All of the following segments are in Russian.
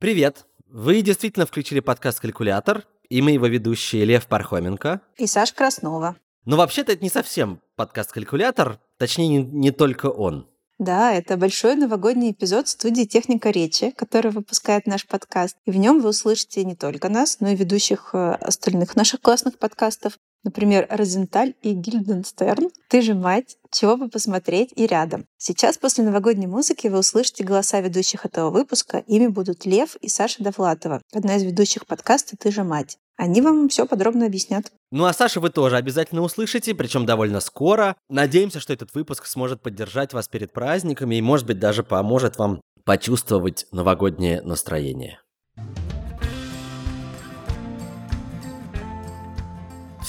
Привет! Вы действительно включили подкаст «Калькулятор», и мы его ведущие Лев Пархоменко и Саш Краснова. Но вообще-то это не совсем подкаст «Калькулятор», точнее, не, не только он. Да, это большой новогодний эпизод студии «Техника речи», который выпускает наш подкаст. И в нем вы услышите не только нас, но и ведущих э, остальных наших классных подкастов. Например, Розенталь и Гильденстерн. «Ты же мать», «Чего бы посмотреть» и «Рядом». Сейчас после новогодней музыки вы услышите голоса ведущих этого выпуска. Ими будут Лев и Саша Довлатова, одна из ведущих подкаста «Ты же мать». Они вам все подробно объяснят. Ну а Саша вы тоже обязательно услышите, причем довольно скоро. Надеемся, что этот выпуск сможет поддержать вас перед праздниками и, может быть, даже поможет вам почувствовать новогоднее настроение.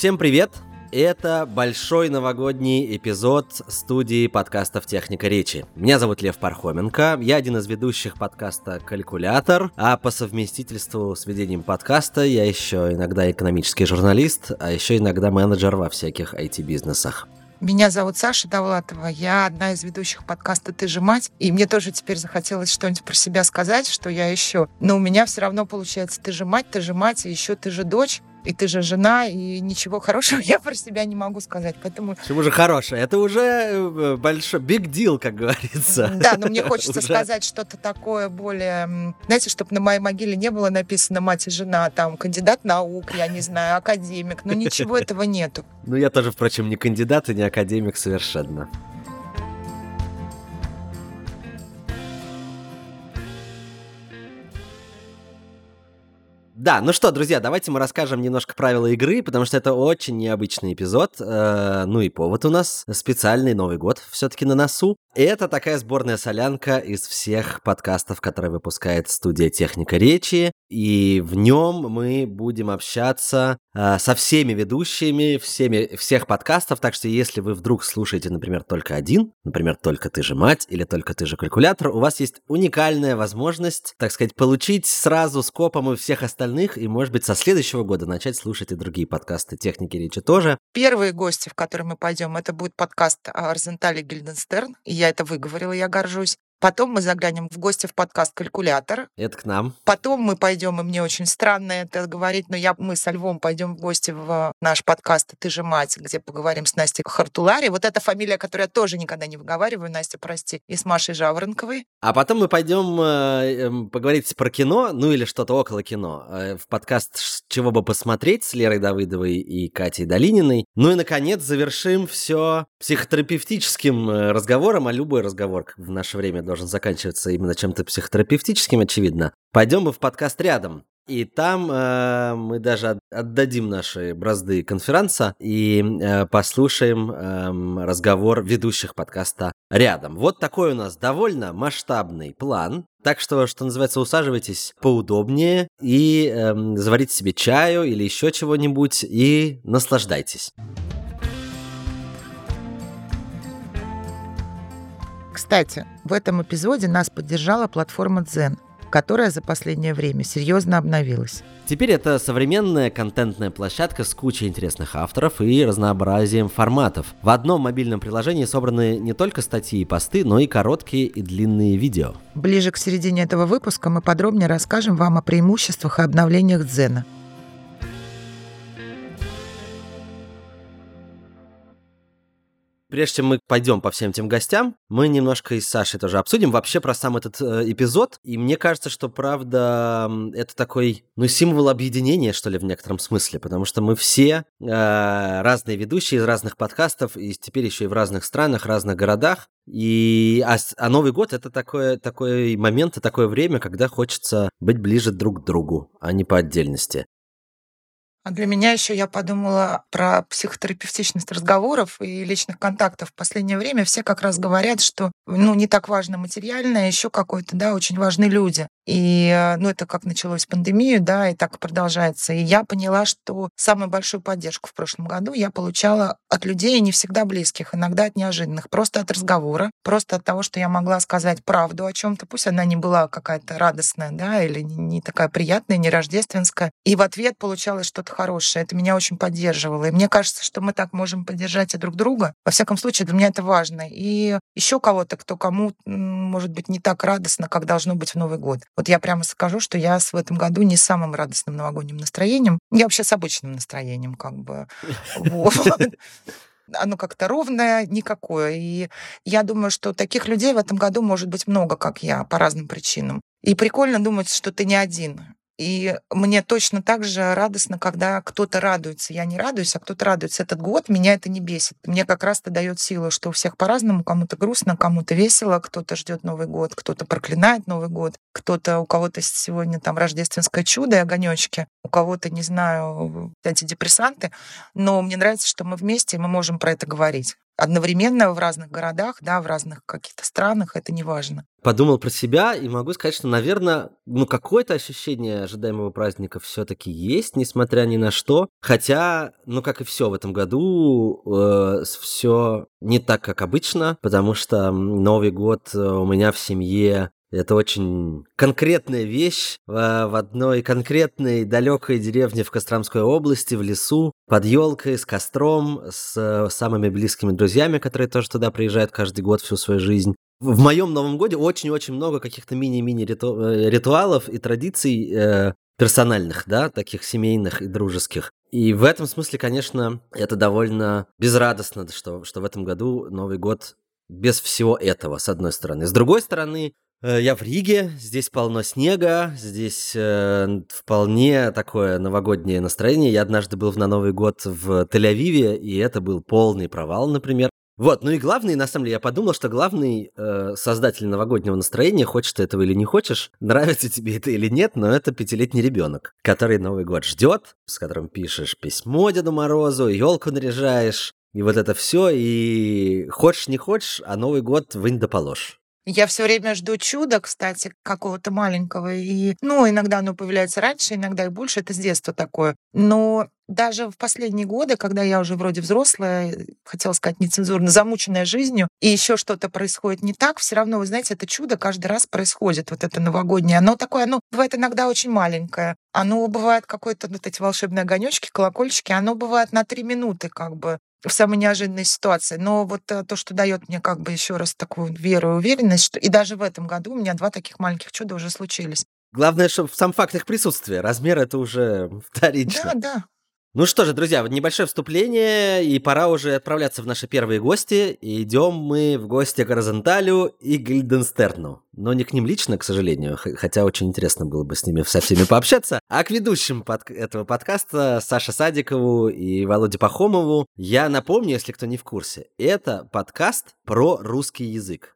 Всем привет! Это большой новогодний эпизод студии подкастов «Техника речи». Меня зовут Лев Пархоменко, я один из ведущих подкаста «Калькулятор», а по совместительству с ведением подкаста я еще иногда экономический журналист, а еще иногда менеджер во всяких IT-бизнесах. Меня зовут Саша Давлатова, я одна из ведущих подкаста «Ты же мать», и мне тоже теперь захотелось что-нибудь про себя сказать, что я еще. Но у меня все равно получается «Ты же мать, ты же мать, и еще ты же дочь» и ты же жена, и ничего хорошего я про себя не могу сказать. Поэтому... Почему же хорошее? Это уже э, большой big deal, как говорится. Да, но мне хочется сказать что-то такое более... Знаете, чтобы на моей могиле не было написано «мать и жена», там, кандидат наук, я не знаю, академик, но ничего этого нету. Ну, я тоже, впрочем, не кандидат и не академик совершенно. Да, ну что, друзья, давайте мы расскажем немножко правила игры, потому что это очень необычный эпизод. Э, ну и повод у нас специальный Новый год все-таки на носу. И это такая сборная солянка из всех подкастов, которые выпускает студия Техника речи. И в нем мы будем общаться э, со всеми ведущими всеми, всех подкастов. Так что если вы вдруг слушаете, например, только один, например, только ты же мать или только ты же калькулятор, у вас есть уникальная возможность, так сказать, получить сразу скопом и всех остальных, и, может быть, со следующего года начать слушать и другие подкасты техники речи тоже. Первые гости, в которые мы пойдем, это будет подкаст Арзентали Гильденстерн. Я это выговорила, я горжусь. Потом мы заглянем в гости в подкаст «Калькулятор». Это к нам. Потом мы пойдем, и мне очень странно это говорить, но я, мы со Львом пойдем в гости в наш подкаст «Ты же мать», где поговорим с Настей Хартулари. Вот эта фамилия, которую я тоже никогда не выговариваю, Настя, прости, и с Машей Жаворонковой. А потом мы пойдем э, эм, поговорить про кино, ну или что-то около кино, э, в подкаст «Чего бы посмотреть» с Лерой Давыдовой и Катей Долининой. Ну и, наконец, завершим все психотерапевтическим э, разговором, а любой разговор в наше время должен заканчиваться именно чем-то психотерапевтическим, очевидно. Пойдем мы в подкаст рядом. И там э, мы даже отдадим наши бразды конференца и э, послушаем э, разговор ведущих подкаста рядом. Вот такой у нас довольно масштабный план. Так что, что называется, усаживайтесь поудобнее и э, заварите себе чаю или еще чего-нибудь и наслаждайтесь. Кстати, в этом эпизоде нас поддержала платформа Zen, которая за последнее время серьезно обновилась. Теперь это современная контентная площадка с кучей интересных авторов и разнообразием форматов. В одном мобильном приложении собраны не только статьи и посты, но и короткие и длинные видео. Ближе к середине этого выпуска мы подробнее расскажем вам о преимуществах и обновлениях Дзена – Прежде чем мы пойдем по всем этим гостям, мы немножко и с Сашей тоже обсудим вообще про сам этот э, эпизод. И мне кажется, что правда это такой, ну, символ объединения, что ли, в некотором смысле, потому что мы все э, разные ведущие из разных подкастов, и теперь еще и в разных странах, разных городах. И, а, а Новый год это такое, такой момент и такое время, когда хочется быть ближе друг к другу, а не по отдельности. А для меня еще я подумала про психотерапевтичность разговоров и личных контактов. В последнее время все как раз говорят, что ну, не так важно материальное, еще какое-то, да, очень важны люди. И, э, ну, это как началось пандемию, да, и так продолжается. И я поняла, что самую большую поддержку в прошлом году я получала от людей не всегда близких, иногда от неожиданных, просто от разговора, просто от того, что я могла сказать правду о чем-то, пусть она не была какая-то радостная, да, или не такая приятная, не рождественская. И в ответ получалось что-то что-то хорошее. Это меня очень поддерживало. И мне кажется, что мы так можем поддержать и друг друга. Во всяком случае, для меня это важно. И еще кого-то, кто кому, может быть, не так радостно, как должно быть в Новый год. Вот я прямо скажу, что я в этом году не самым радостным новогодним настроением. Я вообще с обычным настроением, как бы. оно как-то ровное, никакое. И я думаю, что таких людей в этом году может быть много, как я, по разным причинам. И прикольно думать, что ты не один. И мне точно так же радостно, когда кто-то радуется. Я не радуюсь, а кто-то радуется. Этот год меня это не бесит. Мне как раз-то дает силу, что у всех по-разному. Кому-то грустно, кому-то весело, кто-то ждет Новый год, кто-то проклинает Новый год, кто-то, у кого-то сегодня там рождественское чудо и огонечки, у кого-то, не знаю, антидепрессанты. Но мне нравится, что мы вместе, и мы можем про это говорить одновременно в разных городах, да, в разных каких-то странах, это не важно. Подумал про себя и могу сказать, что, наверное, ну какое-то ощущение ожидаемого праздника все-таки есть, несмотря ни на что. Хотя, ну как и все в этом году, э, все не так, как обычно, потому что Новый год э, у меня в семье это очень конкретная вещь в одной конкретной далекой деревне в Костромской области, в лесу, под елкой, с костром, с самыми близкими друзьями, которые тоже туда приезжают каждый год всю свою жизнь. В моем Новом Годе очень-очень много каких-то мини-мини э, ритуалов и традиций э, персональных, да, таких семейных и дружеских. И в этом смысле, конечно, это довольно безрадостно, что, что в этом году Новый год без всего этого, с одной стороны. С другой стороны, Э, я в Риге, здесь полно снега, здесь э, вполне такое новогоднее настроение. Я однажды был на Новый год в Тель-Авиве, и это был полный провал, например. Вот, ну и главный, на самом деле, я подумал, что главный э, создатель новогоднего настроения, хочешь ты этого или не хочешь, нравится тебе это или нет, но это пятилетний ребенок, который Новый год ждет, с которым пишешь письмо Деду Морозу, елку наряжаешь, и вот это все, и хочешь не хочешь, а Новый год вынь да положь. Я все время жду чуда, кстати, какого-то маленького. И, ну, иногда оно появляется раньше, иногда и больше. Это с детства такое. Но даже в последние годы, когда я уже вроде взрослая, хотела сказать нецензурно, замученная жизнью, и еще что-то происходит не так, все равно, вы знаете, это чудо каждый раз происходит, вот это новогоднее. Оно такое, оно бывает иногда очень маленькое. Оно бывает какое-то, вот эти волшебные огонечки, колокольчики, оно бывает на три минуты как бы в самой неожиданной ситуации. Но вот э, то, что дает мне как бы еще раз такую веру и уверенность, что и даже в этом году у меня два таких маленьких чуда уже случились. Главное, чтобы сам факт их присутствия. Размер это уже вторично. Да, да. Ну что же, друзья, небольшое вступление, и пора уже отправляться в наши первые гости. идем мы в гости к Розенталю и Гильденстерну. Но не к ним лично, к сожалению, хотя очень интересно было бы с ними со всеми пообщаться. А к ведущим под этого подкаста Саше Садикову и Володе Пахомову я напомню, если кто не в курсе, это подкаст про русский язык.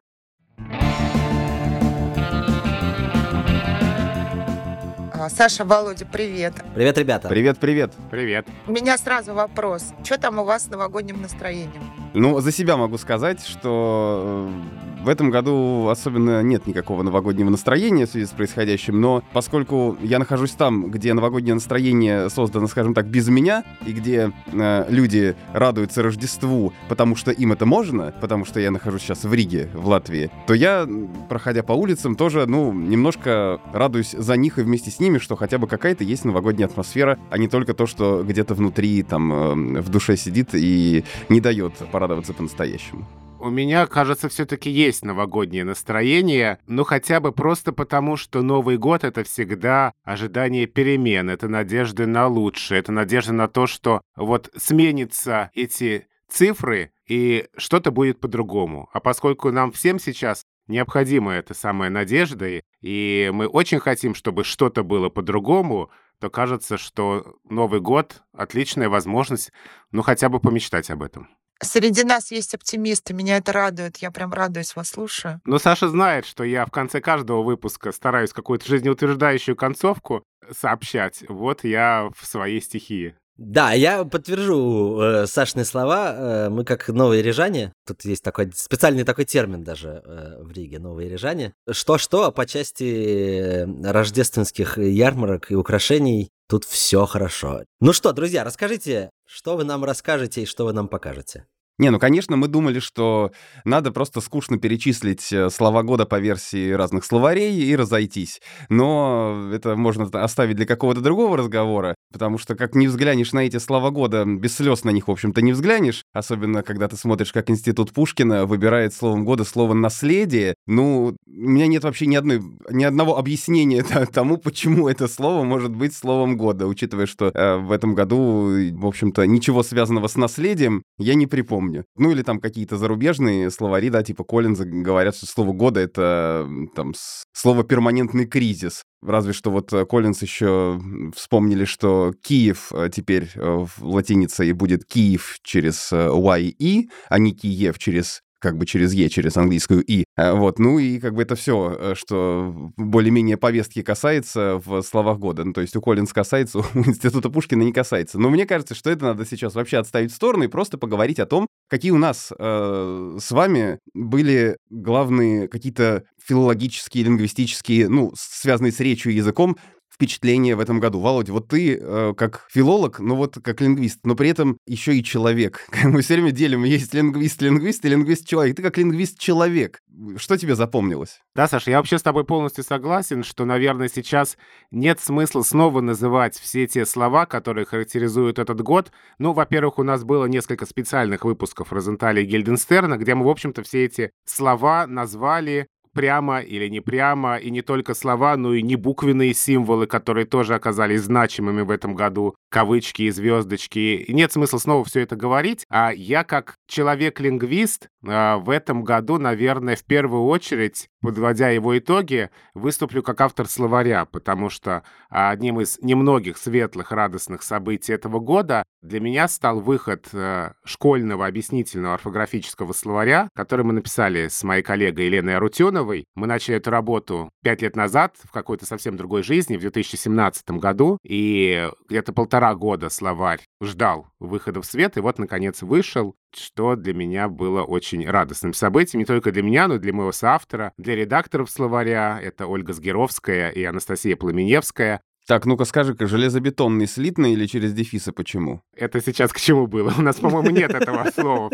Саша, Володя, привет. Привет, ребята. Привет, привет. Привет. У меня сразу вопрос. Что там у вас с новогодним настроением? Ну, за себя могу сказать, что э, в этом году особенно нет никакого новогоднего настроения в связи с происходящим, но поскольку я нахожусь там, где новогоднее настроение создано, скажем так, без меня, и где э, люди радуются Рождеству, потому что им это можно, потому что я нахожусь сейчас в Риге, в Латвии, то я, проходя по улицам, тоже, ну, немножко радуюсь за них и вместе с ними, что хотя бы какая-то есть новогодняя атмосфера, а не только то, что где-то внутри, там, э, в душе сидит и не дает пора радоваться по-настоящему? У меня, кажется, все-таки есть новогоднее настроение, но хотя бы просто потому, что Новый год — это всегда ожидание перемен, это надежда на лучшее, это надежда на то, что вот сменятся эти цифры, и что-то будет по-другому. А поскольку нам всем сейчас необходима эта самая надежда, и мы очень хотим, чтобы что-то было по-другому, то кажется, что Новый год — отличная возможность, ну, хотя бы помечтать об этом. Среди нас есть оптимисты, меня это радует, я прям радуюсь, вас слушаю. Но Саша знает, что я в конце каждого выпуска стараюсь какую-то жизнеутверждающую концовку сообщать. Вот я в своей стихии. Да, я подтвержу э, Сашные слова. Э, мы как новые рижане, тут есть такой специальный такой термин даже э, в Риге, новые рижане. Что-что, а по части рождественских ярмарок и украшений тут все хорошо. Ну что, друзья, расскажите, что вы нам расскажете и что вы нам покажете? Не, ну, конечно, мы думали, что надо просто скучно перечислить э, слова года по версии разных словарей и разойтись. Но это можно оставить для какого-то другого разговора, потому что как не взглянешь на эти слова года, без слез на них, в общем-то, не взглянешь, особенно когда ты смотришь, как Институт Пушкина выбирает словом года слово «наследие». Ну, у меня нет вообще ни, одной, ни одного объяснения тому, почему это слово может быть словом года, учитывая, что э, в этом году, в общем-то, ничего связанного с наследием я не припомню помню. Ну или там какие-то зарубежные словари, да, типа Коллинза говорят, что слово года — это там слово «перманентный кризис». Разве что вот э, Коллинз еще вспомнили, что Киев э, теперь э, в латинице и будет Киев через Y и, а не Киев через как бы через Е, через английскую И. Э, вот, ну и как бы это все, э, что более-менее повестки касается в словах года. Ну, то есть у Коллинз касается, у Института Пушкина не касается. Но мне кажется, что это надо сейчас вообще отставить в сторону и просто поговорить о том, какие у нас э, с вами были главные какие-то филологические, лингвистические, ну, связанные с речью и языком впечатление в этом году? Володя, вот ты э, как филолог, ну вот как лингвист, но при этом еще и человек. Мы все время делим, есть лингвист-лингвист и лингвист-человек. Ты как лингвист-человек. Что тебе запомнилось? Да, Саша, я вообще с тобой полностью согласен, что, наверное, сейчас нет смысла снова называть все те слова, которые характеризуют этот год. Ну, во-первых, у нас было несколько специальных выпусков Розенталя и Гельденстерна, где мы, в общем-то, все эти слова назвали прямо или не прямо, и не только слова, но и небуквенные символы, которые тоже оказались значимыми в этом году, кавычки и звездочки. И нет смысла снова все это говорить, а я как человек-лингвист а, в этом году, наверное, в первую очередь, подводя его итоги, выступлю как автор словаря, потому что одним из немногих светлых, радостных событий этого года для меня стал выход э, школьного объяснительного орфографического словаря, который мы написали с моей коллегой Еленой Арутюновой. Мы начали эту работу пять лет назад, в какой-то совсем другой жизни, в 2017 году, и где-то полтора года словарь ждал выхода в свет, и вот, наконец, вышел, что для меня было очень радостным событием, не только для меня, но и для моего соавтора, для редакторов словаря, это Ольга Сгеровская и Анастасия Пламеневская, так, ну-ка скажи-ка, железобетонный слитный или через дефисы почему? Это сейчас к чему было? У нас, по-моему, нет этого слова.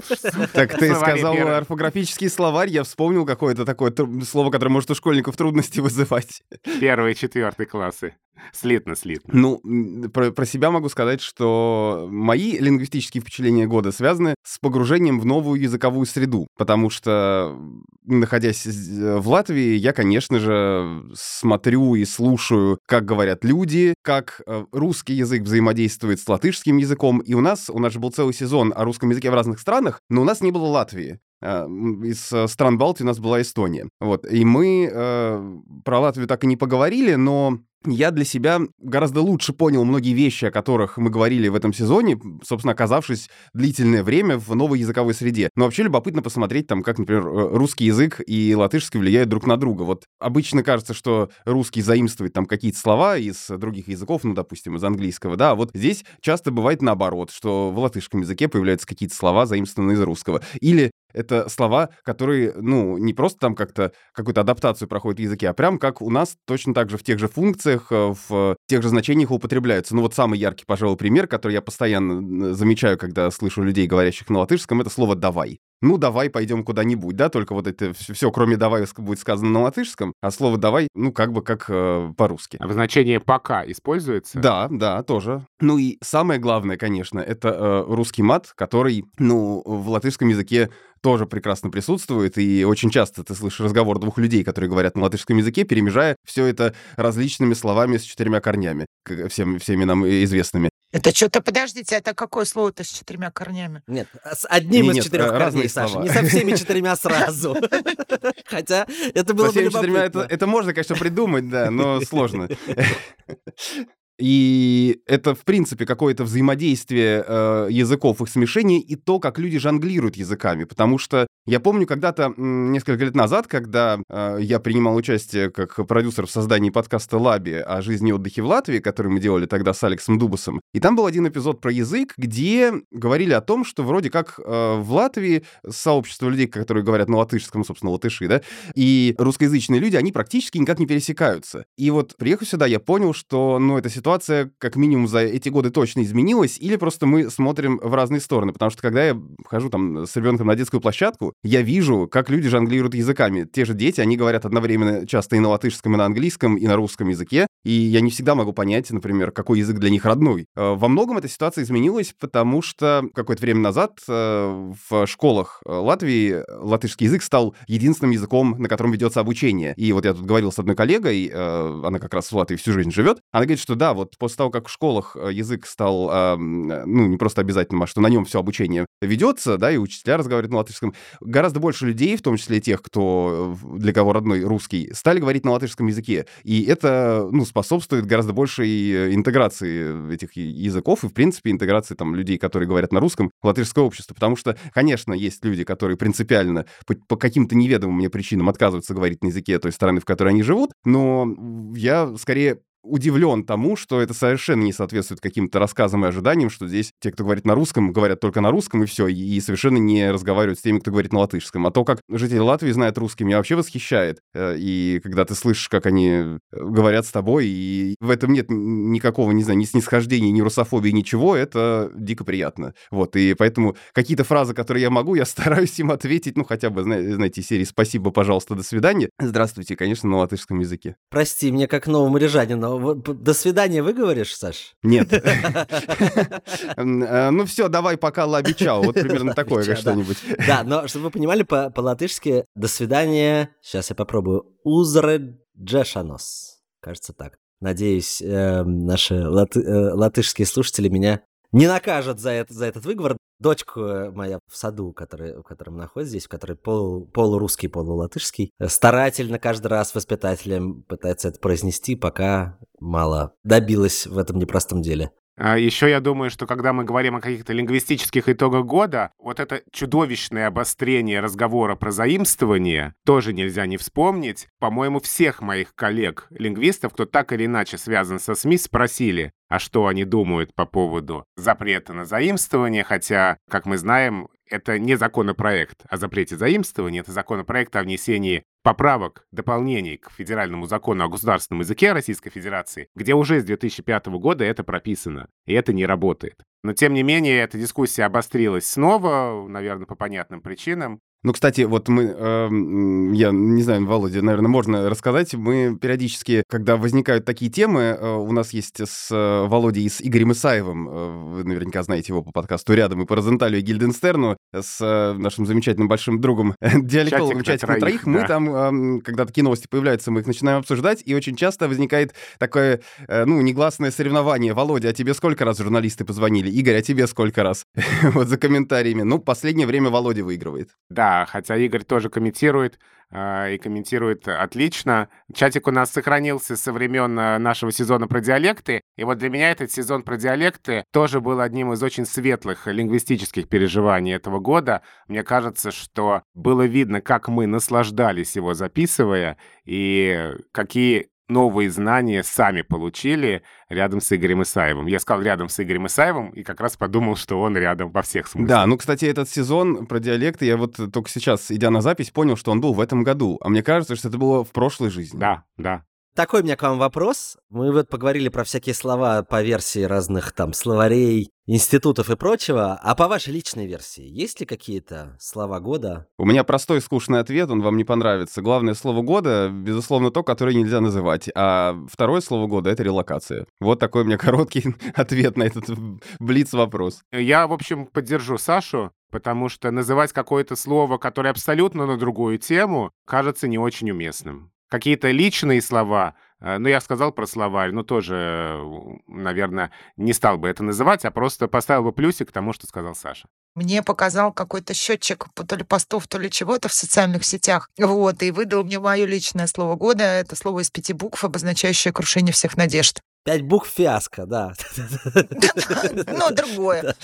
Так ты сказал орфографический словарь, я вспомнил какое-то такое слово, которое может у школьников трудности вызывать. Первые, четвертые классы. Слитно, слитно. Ну, про, про себя могу сказать, что мои лингвистические впечатления года связаны с погружением в новую языковую среду, потому что, находясь в Латвии, я, конечно же, смотрю и слушаю, как говорят люди, как э, русский язык взаимодействует с латышским языком, и у нас, у нас же был целый сезон о русском языке в разных странах, но у нас не было Латвии. А, из э, стран Балтии у нас была Эстония. Вот. И мы э, про Латвию так и не поговорили, но я для себя гораздо лучше понял многие вещи, о которых мы говорили в этом сезоне, собственно, оказавшись длительное время в новой языковой среде. Но вообще любопытно посмотреть, там, как, например, э, русский язык и латышский влияют друг на друга. Вот обычно кажется, что русский заимствует там какие-то слова из других языков, ну, допустим, из английского, да, а вот здесь часто бывает наоборот, что в латышском языке появляются какие-то слова, заимствованные из русского. Или это слова, которые, ну, не просто там как-то какую-то адаптацию проходят в языке, а прям как у нас точно так же в тех же функциях, э, в тех же значениях употребляются. Ну вот самый яркий, пожалуй, пример, который я постоянно замечаю, когда слышу людей, говорящих на латышском, это слово «давай» ну, давай пойдем куда-нибудь, да, только вот это все, кроме давай, будет сказано на латышском, а слово давай, ну, как бы как э, по-русски. А в значении пока используется? Да, да, тоже. Ну и самое главное, конечно, это э, русский мат, который, ну, в латышском языке тоже прекрасно присутствует, и очень часто ты слышишь разговор двух людей, которые говорят на латышском языке, перемежая все это различными словами с четырьмя корнями, всем, всеми нам известными. Это что-то, подождите, это какое слово-то с четырьмя корнями? Нет, с одним из четырех корней, Саша, не со всеми четырьмя сразу. Хотя это было бы любопытно. Это можно, конечно, придумать, да, но сложно. И это, в принципе, какое-то взаимодействие э, языков, их смешение и то, как люди жонглируют языками. Потому что я помню когда-то, несколько лет назад, когда э, я принимал участие как продюсер в создании подкаста «Лаби» о жизни и отдыхе в Латвии, который мы делали тогда с Алексом Дубасом. И там был один эпизод про язык, где говорили о том, что вроде как э, в Латвии сообщество людей, которые говорят на латышском, собственно, латыши, да, и русскоязычные люди, они практически никак не пересекаются. И вот приехав сюда, я понял, что, ну, эта ситуация ситуация, как минимум, за эти годы точно изменилась, или просто мы смотрим в разные стороны. Потому что когда я хожу там с ребенком на детскую площадку, я вижу, как люди жонглируют языками. Те же дети, они говорят одновременно часто и на латышском, и на английском, и на русском языке. И я не всегда могу понять, например, какой язык для них родной. Э, во многом эта ситуация изменилась, потому что какое-то время назад э, в школах Латвии латышский язык стал единственным языком, на котором ведется обучение. И вот я тут говорил с одной коллегой, э, она как раз в Латвии всю жизнь живет, она говорит, что да, вот после того, как в школах язык стал, ну, не просто обязательным, а что на нем все обучение ведется, да, и учителя разговаривают на латышском, гораздо больше людей, в том числе тех, кто для кого родной русский, стали говорить на латышском языке. И это, ну, способствует гораздо большей интеграции этих языков и, в принципе, интеграции там людей, которые говорят на русском, в латышское общество. Потому что, конечно, есть люди, которые принципиально по, по каким-то неведомым мне причинам отказываются говорить на языке той страны, в которой они живут, но я скорее удивлен тому, что это совершенно не соответствует каким-то рассказам и ожиданиям, что здесь те, кто говорит на русском, говорят только на русском и все, и совершенно не разговаривают с теми, кто говорит на латышском. А то, как жители Латвии знают русский, меня вообще восхищает. Э, и когда ты слышишь, как они э, говорят с тобой, и в этом нет никакого, не знаю, ни снисхождения, ни русофобии, ничего, это дико приятно. Вот, и поэтому какие-то фразы, которые я могу, я стараюсь им ответить, ну, хотя бы, знаете, серии «Спасибо, пожалуйста, до свидания». Здравствуйте, конечно, на латышском языке. Прости, мне как новому рижанину до свидания выговоришь, Саш? Нет. Э, ну все, давай пока лабичау. Вот примерно такое что-нибудь. Да, но чтобы вы понимали, по-латышски «до свидания», сейчас я попробую, «узреджешанос». Кажется так. Надеюсь, эм, наши э, латышские слушатели меня не накажут за, это, за этот выговор дочка моя в саду, который, в котором находится здесь, в которой пол, полурусский, полулатышский, старательно каждый раз воспитателем пытается это произнести, пока мало добилась в этом непростом деле. А Еще я думаю, что когда мы говорим о каких-то лингвистических итогах года, вот это чудовищное обострение разговора про заимствование тоже нельзя не вспомнить. По-моему, всех моих коллег-лингвистов, кто так или иначе связан со СМИ, спросили, а что они думают по поводу запрета на заимствование, хотя, как мы знаем, это не законопроект о запрете заимствования, это законопроект о внесении поправок, дополнений к федеральному закону о государственном языке Российской Федерации, где уже с 2005 года это прописано, и это не работает. Но, тем не менее, эта дискуссия обострилась снова, наверное, по понятным причинам. Ну, кстати, вот мы, э, я не знаю, Володя, наверное, можно рассказать. Мы периодически, когда возникают такие темы, э, у нас есть с э, Володей и с Игорем Исаевым, э, вы наверняка знаете его по подкасту «Рядом» и по Розенталю и Гильденстерну, с э, нашим замечательным большим другом, диалектологом «Чатик на троих». Да. Мы там, э, когда такие новости появляются, мы их начинаем обсуждать, и очень часто возникает такое, э, ну, негласное соревнование. Володя, а тебе сколько раз журналисты позвонили? Игорь, а тебе сколько раз? вот за комментариями. Ну, последнее время Володя выигрывает. Да, хотя Игорь тоже комментирует, э, и комментирует отлично. Чатик у нас сохранился со времен э, нашего сезона про диалекты, и вот для меня этот сезон про диалекты тоже был одним из очень светлых лингвистических переживаний этого года. Мне кажется, что было видно, как мы наслаждались его записывая, и какие новые знания сами получили рядом с Игорем Исаевым. Я сказал рядом с Игорем Исаевым и как раз подумал, что он рядом во всех смыслах. Да, ну, кстати, этот сезон про диалекты, я вот только сейчас, идя на запись, понял, что он был в этом году. А мне кажется, что это было в прошлой жизни. Да, да. Такой у меня к вам вопрос. Мы вот поговорили про всякие слова по версии разных там словарей, институтов и прочего. А по вашей личной версии, есть ли какие-то слова года? У меня простой скучный ответ, он вам не понравится. Главное слово года, безусловно, то, которое нельзя называть. А второе слово года — это релокация. Вот такой у меня короткий ответ на этот блиц-вопрос. Я, в общем, поддержу Сашу, потому что называть какое-то слово, которое абсолютно на другую тему, кажется не очень уместным. Какие-то личные слова, э, ну, я сказал про словарь, но тоже, наверное, не стал бы это называть, а просто поставил бы плюсик к тому, что сказал Саша. Мне показал какой-то счетчик то ли постов, то ли чего-то в социальных сетях. Вот, и выдал мне мое личное слово года. Это слово из пяти букв, обозначающее крушение всех надежд. Пять букв фиаско, да. Ну, другое.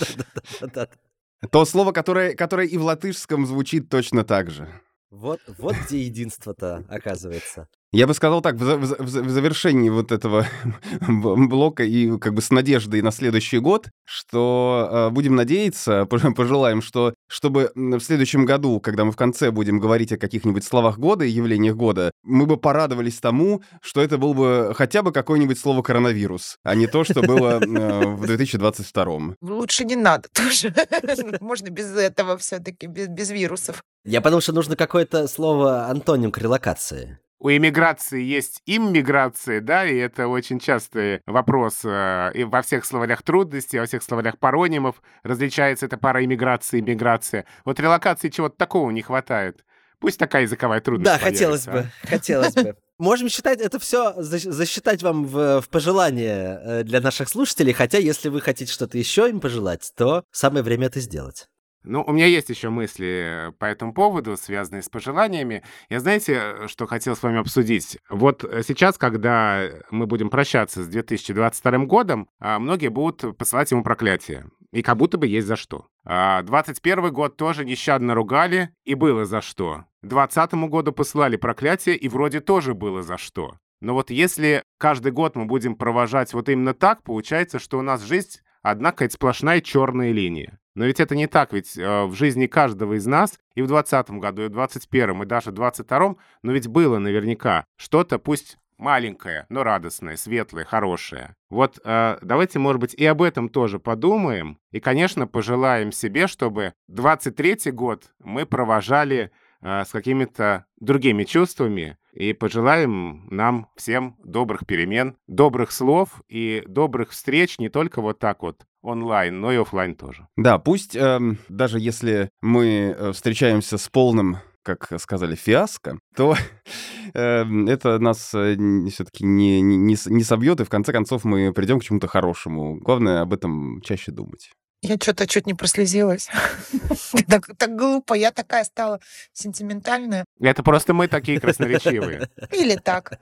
То слово, которое, которое и в латышском звучит точно так же. Вот, вот где единство-то, оказывается. Я бы сказал так, в, в, в завершении вот этого блока и как бы с надеждой на следующий год, что э, будем надеяться, пожелаем, что чтобы в следующем году, когда мы в конце будем говорить о каких-нибудь словах года и явлениях года, мы бы порадовались тому, что это был бы хотя бы какое-нибудь слово коронавирус, а не то, что было э, в 2022. Лучше не надо тоже. Можно без этого все-таки, без, без вирусов. Я подумал, что нужно какое-то слово антоним к релокации у иммиграции есть иммиграция, да, и это очень частый вопрос э, и во всех словарях трудностей, во всех словарях паронимов различается эта пара иммиграции и иммиграция. Вот релокации чего-то такого не хватает. Пусть такая языковая трудность Да, хотелось бы, а? хотелось бы. Можем считать это все, засчитать вам в, в пожелание э, для наших слушателей, хотя если вы хотите что-то еще им пожелать, то самое время это сделать. Ну, у меня есть еще мысли по этому поводу, связанные с пожеланиями. Я знаете, что хотел с вами обсудить? Вот сейчас, когда мы будем прощаться с 2022 годом, а, многие будут посылать ему проклятие. И как будто бы есть за что. 21 а, год тоже нещадно ругали, и было за что. 20 году посылали проклятие, и вроде тоже было за что. Но вот если каждый год мы будем провожать вот именно так, получается, что у нас жизнь одна какая-то сплошная черная линия. Но ведь это не так, ведь э, в жизни каждого из нас и в 2020 году, и в 2021, и даже в 2022, но ведь было наверняка что-то, пусть маленькое, но радостное, светлое, хорошее. Вот э, давайте, может быть, и об этом тоже подумаем. И, конечно, пожелаем себе, чтобы 23 год мы провожали э, с какими-то другими чувствами. И пожелаем нам всем добрых перемен, добрых слов и добрых встреч не только вот так вот онлайн, но и офлайн тоже. Да, пусть э, даже если мы э, встречаемся с полным как сказали, фиаско, то э, это нас э, все-таки не, не, не собьет, и в конце концов мы придем к чему-то хорошему. Главное об этом чаще думать. Я что-то чуть не прослезилась. так, так глупо, я такая стала сентиментальная. Это просто мы такие красноречивые. Или так.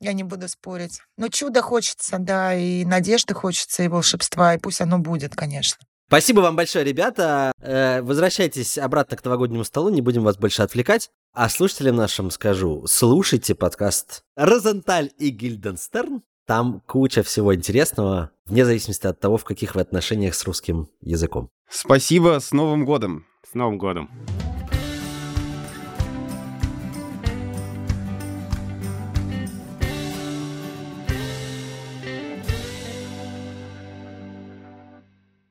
Я не буду спорить. Но чудо хочется, да, и надежды хочется, и волшебства, и пусть оно будет, конечно. Спасибо вам большое, ребята. Э, возвращайтесь обратно к новогоднему столу, не будем вас больше отвлекать. А слушателям нашим скажу, слушайте подкаст «Розенталь и Гильденстерн». Там куча всего интересного, вне зависимости от того, в каких вы отношениях с русским языком. Спасибо, с Новым годом! С Новым годом!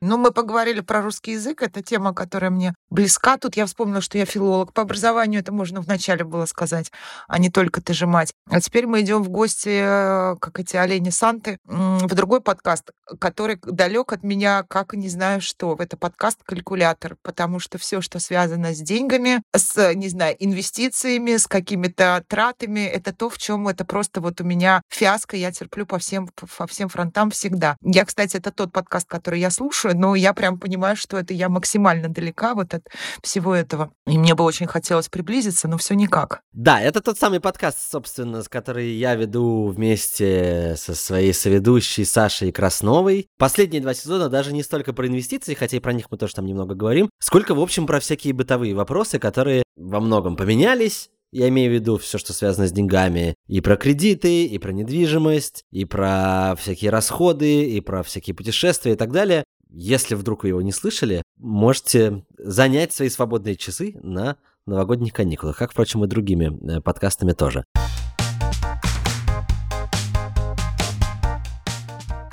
Ну, мы поговорили про русский язык. Это тема, которая мне близка. Тут я вспомнила, что я филолог по образованию. Это можно вначале было сказать, а не только ты же мать. А теперь мы идем в гости, э, как эти олени Санты, в другой подкаст, который далек от меня, как не знаю что. Это подкаст «Калькулятор», потому что все, что связано с деньгами, с, не знаю, инвестициями, с какими-то тратами, это то, в чем это просто вот у меня фиаско, я терплю по всем, по всем фронтам всегда. Я, кстати, это тот подкаст, который я слушаю, но я прям понимаю, что это я максимально далека вот от всего этого. И мне бы очень хотелось приблизиться, но все никак. Да, это тот самый подкаст, собственно, который я веду вместе со своей соведущей Сашей Красновой. Последние два сезона даже не столько про инвестиции, хотя и про них мы тоже там немного говорим, сколько, в общем, про всякие бытовые вопросы, которые во многом поменялись, я имею в виду все, что связано с деньгами. И про кредиты, и про недвижимость, и про всякие расходы, и про всякие путешествия и так далее. Если вдруг вы его не слышали, можете занять свои свободные часы на новогодних каникулах, как, впрочем, и другими э, подкастами тоже.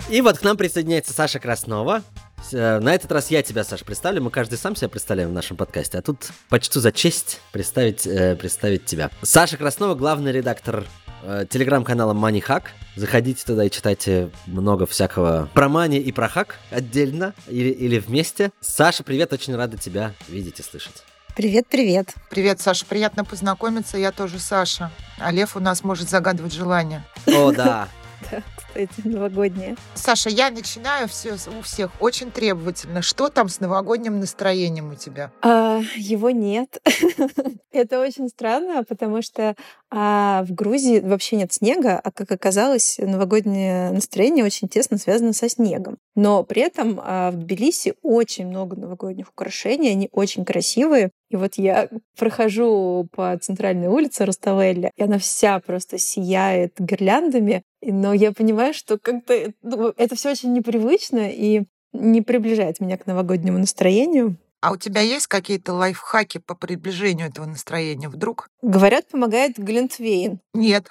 И вот к нам присоединяется Саша Краснова. Э, на этот раз я тебя, Саша, представлю. Мы каждый сам себя представляем в нашем подкасте. А тут почту за честь представить, э, представить тебя. Саша Краснова, главный редактор Э, телеграм-канала MoneyHack. Заходите туда и читайте много всякого про мани и про хак отдельно или, или вместе. Саша, привет, очень рада тебя видеть и слышать. Привет, привет. Привет, Саша, приятно познакомиться. Я тоже Саша. А Лев у нас может загадывать желание. О, да. Да, кстати, новогоднее. Саша, я начинаю все у всех очень требовательно. Что там с новогодним настроением у тебя? А, его нет. Это очень странно, потому что а, в Грузии вообще нет снега, а как оказалось, новогоднее настроение очень тесно связано со снегом. Но при этом а, в Тбилиси очень много новогодних украшений, они очень красивые. И вот я прохожу по центральной улице Руставелли, и она вся просто сияет гирляндами, но я понимаю, что как-то ну, это все очень непривычно и не приближает меня к новогоднему настроению. А у тебя есть какие-то лайфхаки по приближению этого настроения вдруг? Говорят, помогает Глинтвейн. Нет.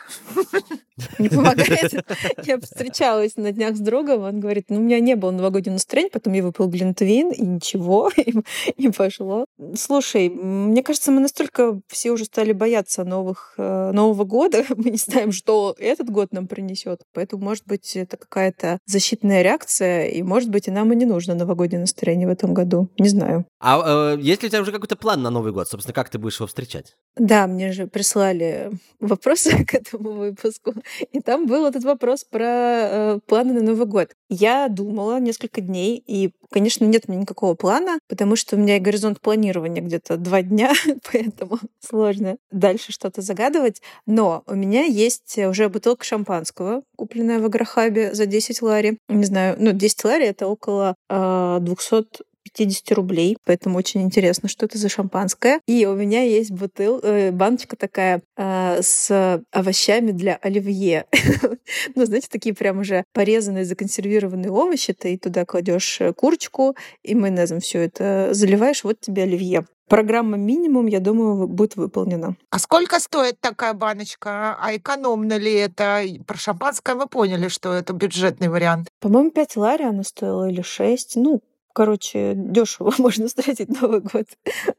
Не помогает. Я встречалась на днях с другом, он говорит, ну, у меня не было новогоднего настроения, потом я выпил Глинтвейн, и ничего, и, пошло. Слушай, мне кажется, мы настолько все уже стали бояться новых, э, Нового года, мы не знаем, что этот год нам принесет, поэтому, может быть, это какая-то защитная реакция, и, может быть, и нам и не нужно новогоднее настроение в этом году. Не знаю. А э, есть ли у тебя уже какой-то план на Новый год? Собственно, как ты будешь его встречать? Да, мне же прислали вопросы к этому выпуску. И там был этот вопрос про э, планы на Новый год. Я думала несколько дней, и, конечно, нет у меня никакого плана, потому что у меня и горизонт планирования где-то два дня, поэтому сложно дальше что-то загадывать. Но у меня есть уже бутылка шампанского, купленная в Агрохабе за 10 лари. Не знаю, ну, 10 лари — это около э, 200 50 рублей, поэтому очень интересно, что это за шампанское. И у меня есть бутыл, э, баночка такая э, с овощами для оливье. ну, знаете, такие прям уже порезанные, законсервированные овощи. Ты туда кладешь э, курочку и майонезом все это заливаешь, вот тебе оливье. Программа минимум, я думаю, будет выполнена. А сколько стоит такая баночка? А экономно ли это? Про шампанское мы поняли, что это бюджетный вариант. По-моему, 5 лари она стоила или 6. Ну, Короче, дешево можно встретить Новый год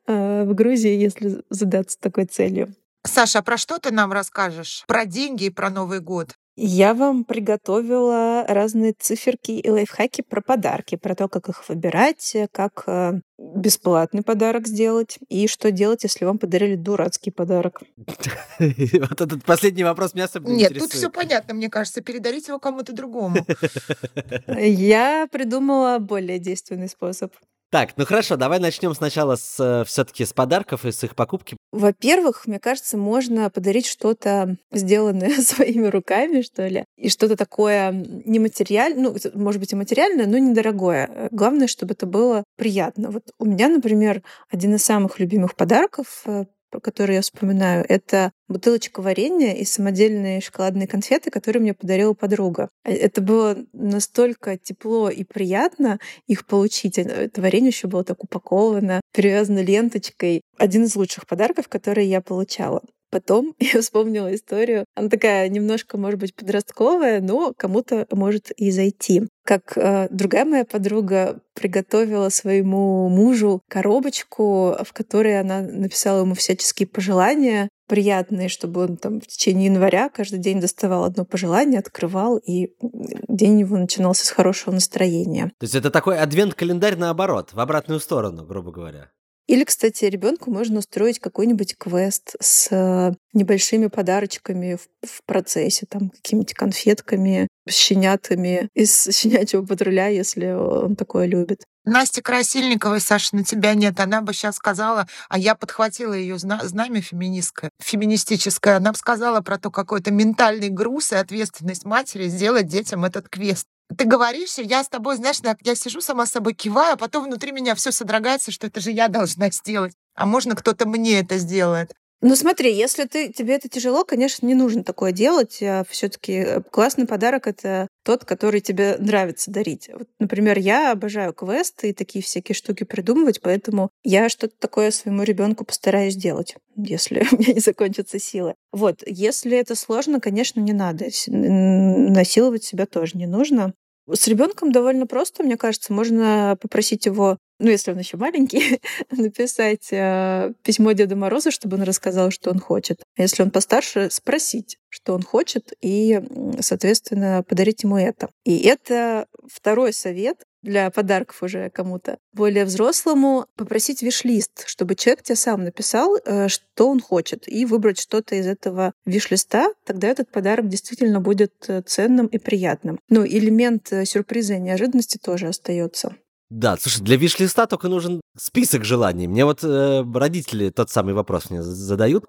э, в Грузии, если задаться такой целью. Саша, а про что ты нам расскажешь? Про деньги и про Новый год? Я вам приготовила разные циферки и лайфхаки про подарки, про то, как их выбирать, как э, бесплатный подарок сделать и что делать, если вам подарили дурацкий подарок. Вот этот последний вопрос меня особенно Нет, тут все понятно, мне кажется. Передарить его кому-то другому. Я придумала более действенный способ. Так, ну хорошо, давай начнем сначала с э, все-таки с подарков и с их покупки. Во-первых, мне кажется, можно подарить что-то сделанное своими руками, что ли, и что-то такое нематериальное, ну, может быть, и материальное, но недорогое. Главное, чтобы это было приятно. Вот у меня, например, один из самых любимых подарков э, который я вспоминаю, это бутылочка варенья и самодельные шоколадные конфеты, которые мне подарила подруга. Э, это было настолько тепло и приятно их получить. Э, это варенье еще было так упаковано, перевязано ленточкой. Один из лучших подарков, которые я получала. Потом я вспомнила историю. Она такая немножко, может быть, подростковая, но кому-то может и зайти. Как э, другая моя подруга приготовила своему мужу коробочку, в которой она написала ему всяческие пожелания приятные, чтобы он там в течение января каждый день доставал одно пожелание, открывал, и день его начинался с хорошего настроения. То есть это такой адвент-календарь наоборот, в обратную сторону, грубо говоря. Или, кстати, ребенку можно устроить какой-нибудь квест с э, небольшими подарочками в, в процессе, там, какими-нибудь конфетками, щенятами из щенячьего патруля, если он такое любит. Настя Красильниковой, Саша, на тебя нет. Она бы сейчас сказала, а я подхватила ее знамя феминистское, феминистическое. Она бы сказала про то, какой-то ментальный груз и ответственность матери сделать детям этот квест ты говоришь, я с тобой, знаешь, я сижу сама с собой киваю, а потом внутри меня все содрогается, что это же я должна сделать. А можно кто-то мне это сделает. Ну смотри, если ты, тебе это тяжело, конечно, не нужно такое делать. А все-таки классный подарок это тот, который тебе нравится дарить. Вот, например, я обожаю квесты и такие всякие штуки придумывать, поэтому я что-то такое своему ребенку постараюсь сделать, если у меня не закончатся силы. Вот, если это сложно, конечно, не надо. Насиловать себя тоже не нужно. С ребенком довольно просто, мне кажется, можно попросить его, ну, если он еще маленький, написать э, письмо Деду Морозу, чтобы он рассказал, что он хочет. А если он постарше, спросить, что он хочет, и, соответственно, подарить ему это. И это второй совет для подарков уже кому-то. Более взрослому попросить виш-лист, чтобы человек тебе сам написал, э, что он хочет, и выбрать что-то из этого виш-листа, тогда этот подарок действительно будет э, ценным и приятным. Ну, элемент э, сюрприза и неожиданности тоже остается. Да, слушай, для виш-листа только нужен список желаний. Мне вот э, родители тот самый вопрос мне задают,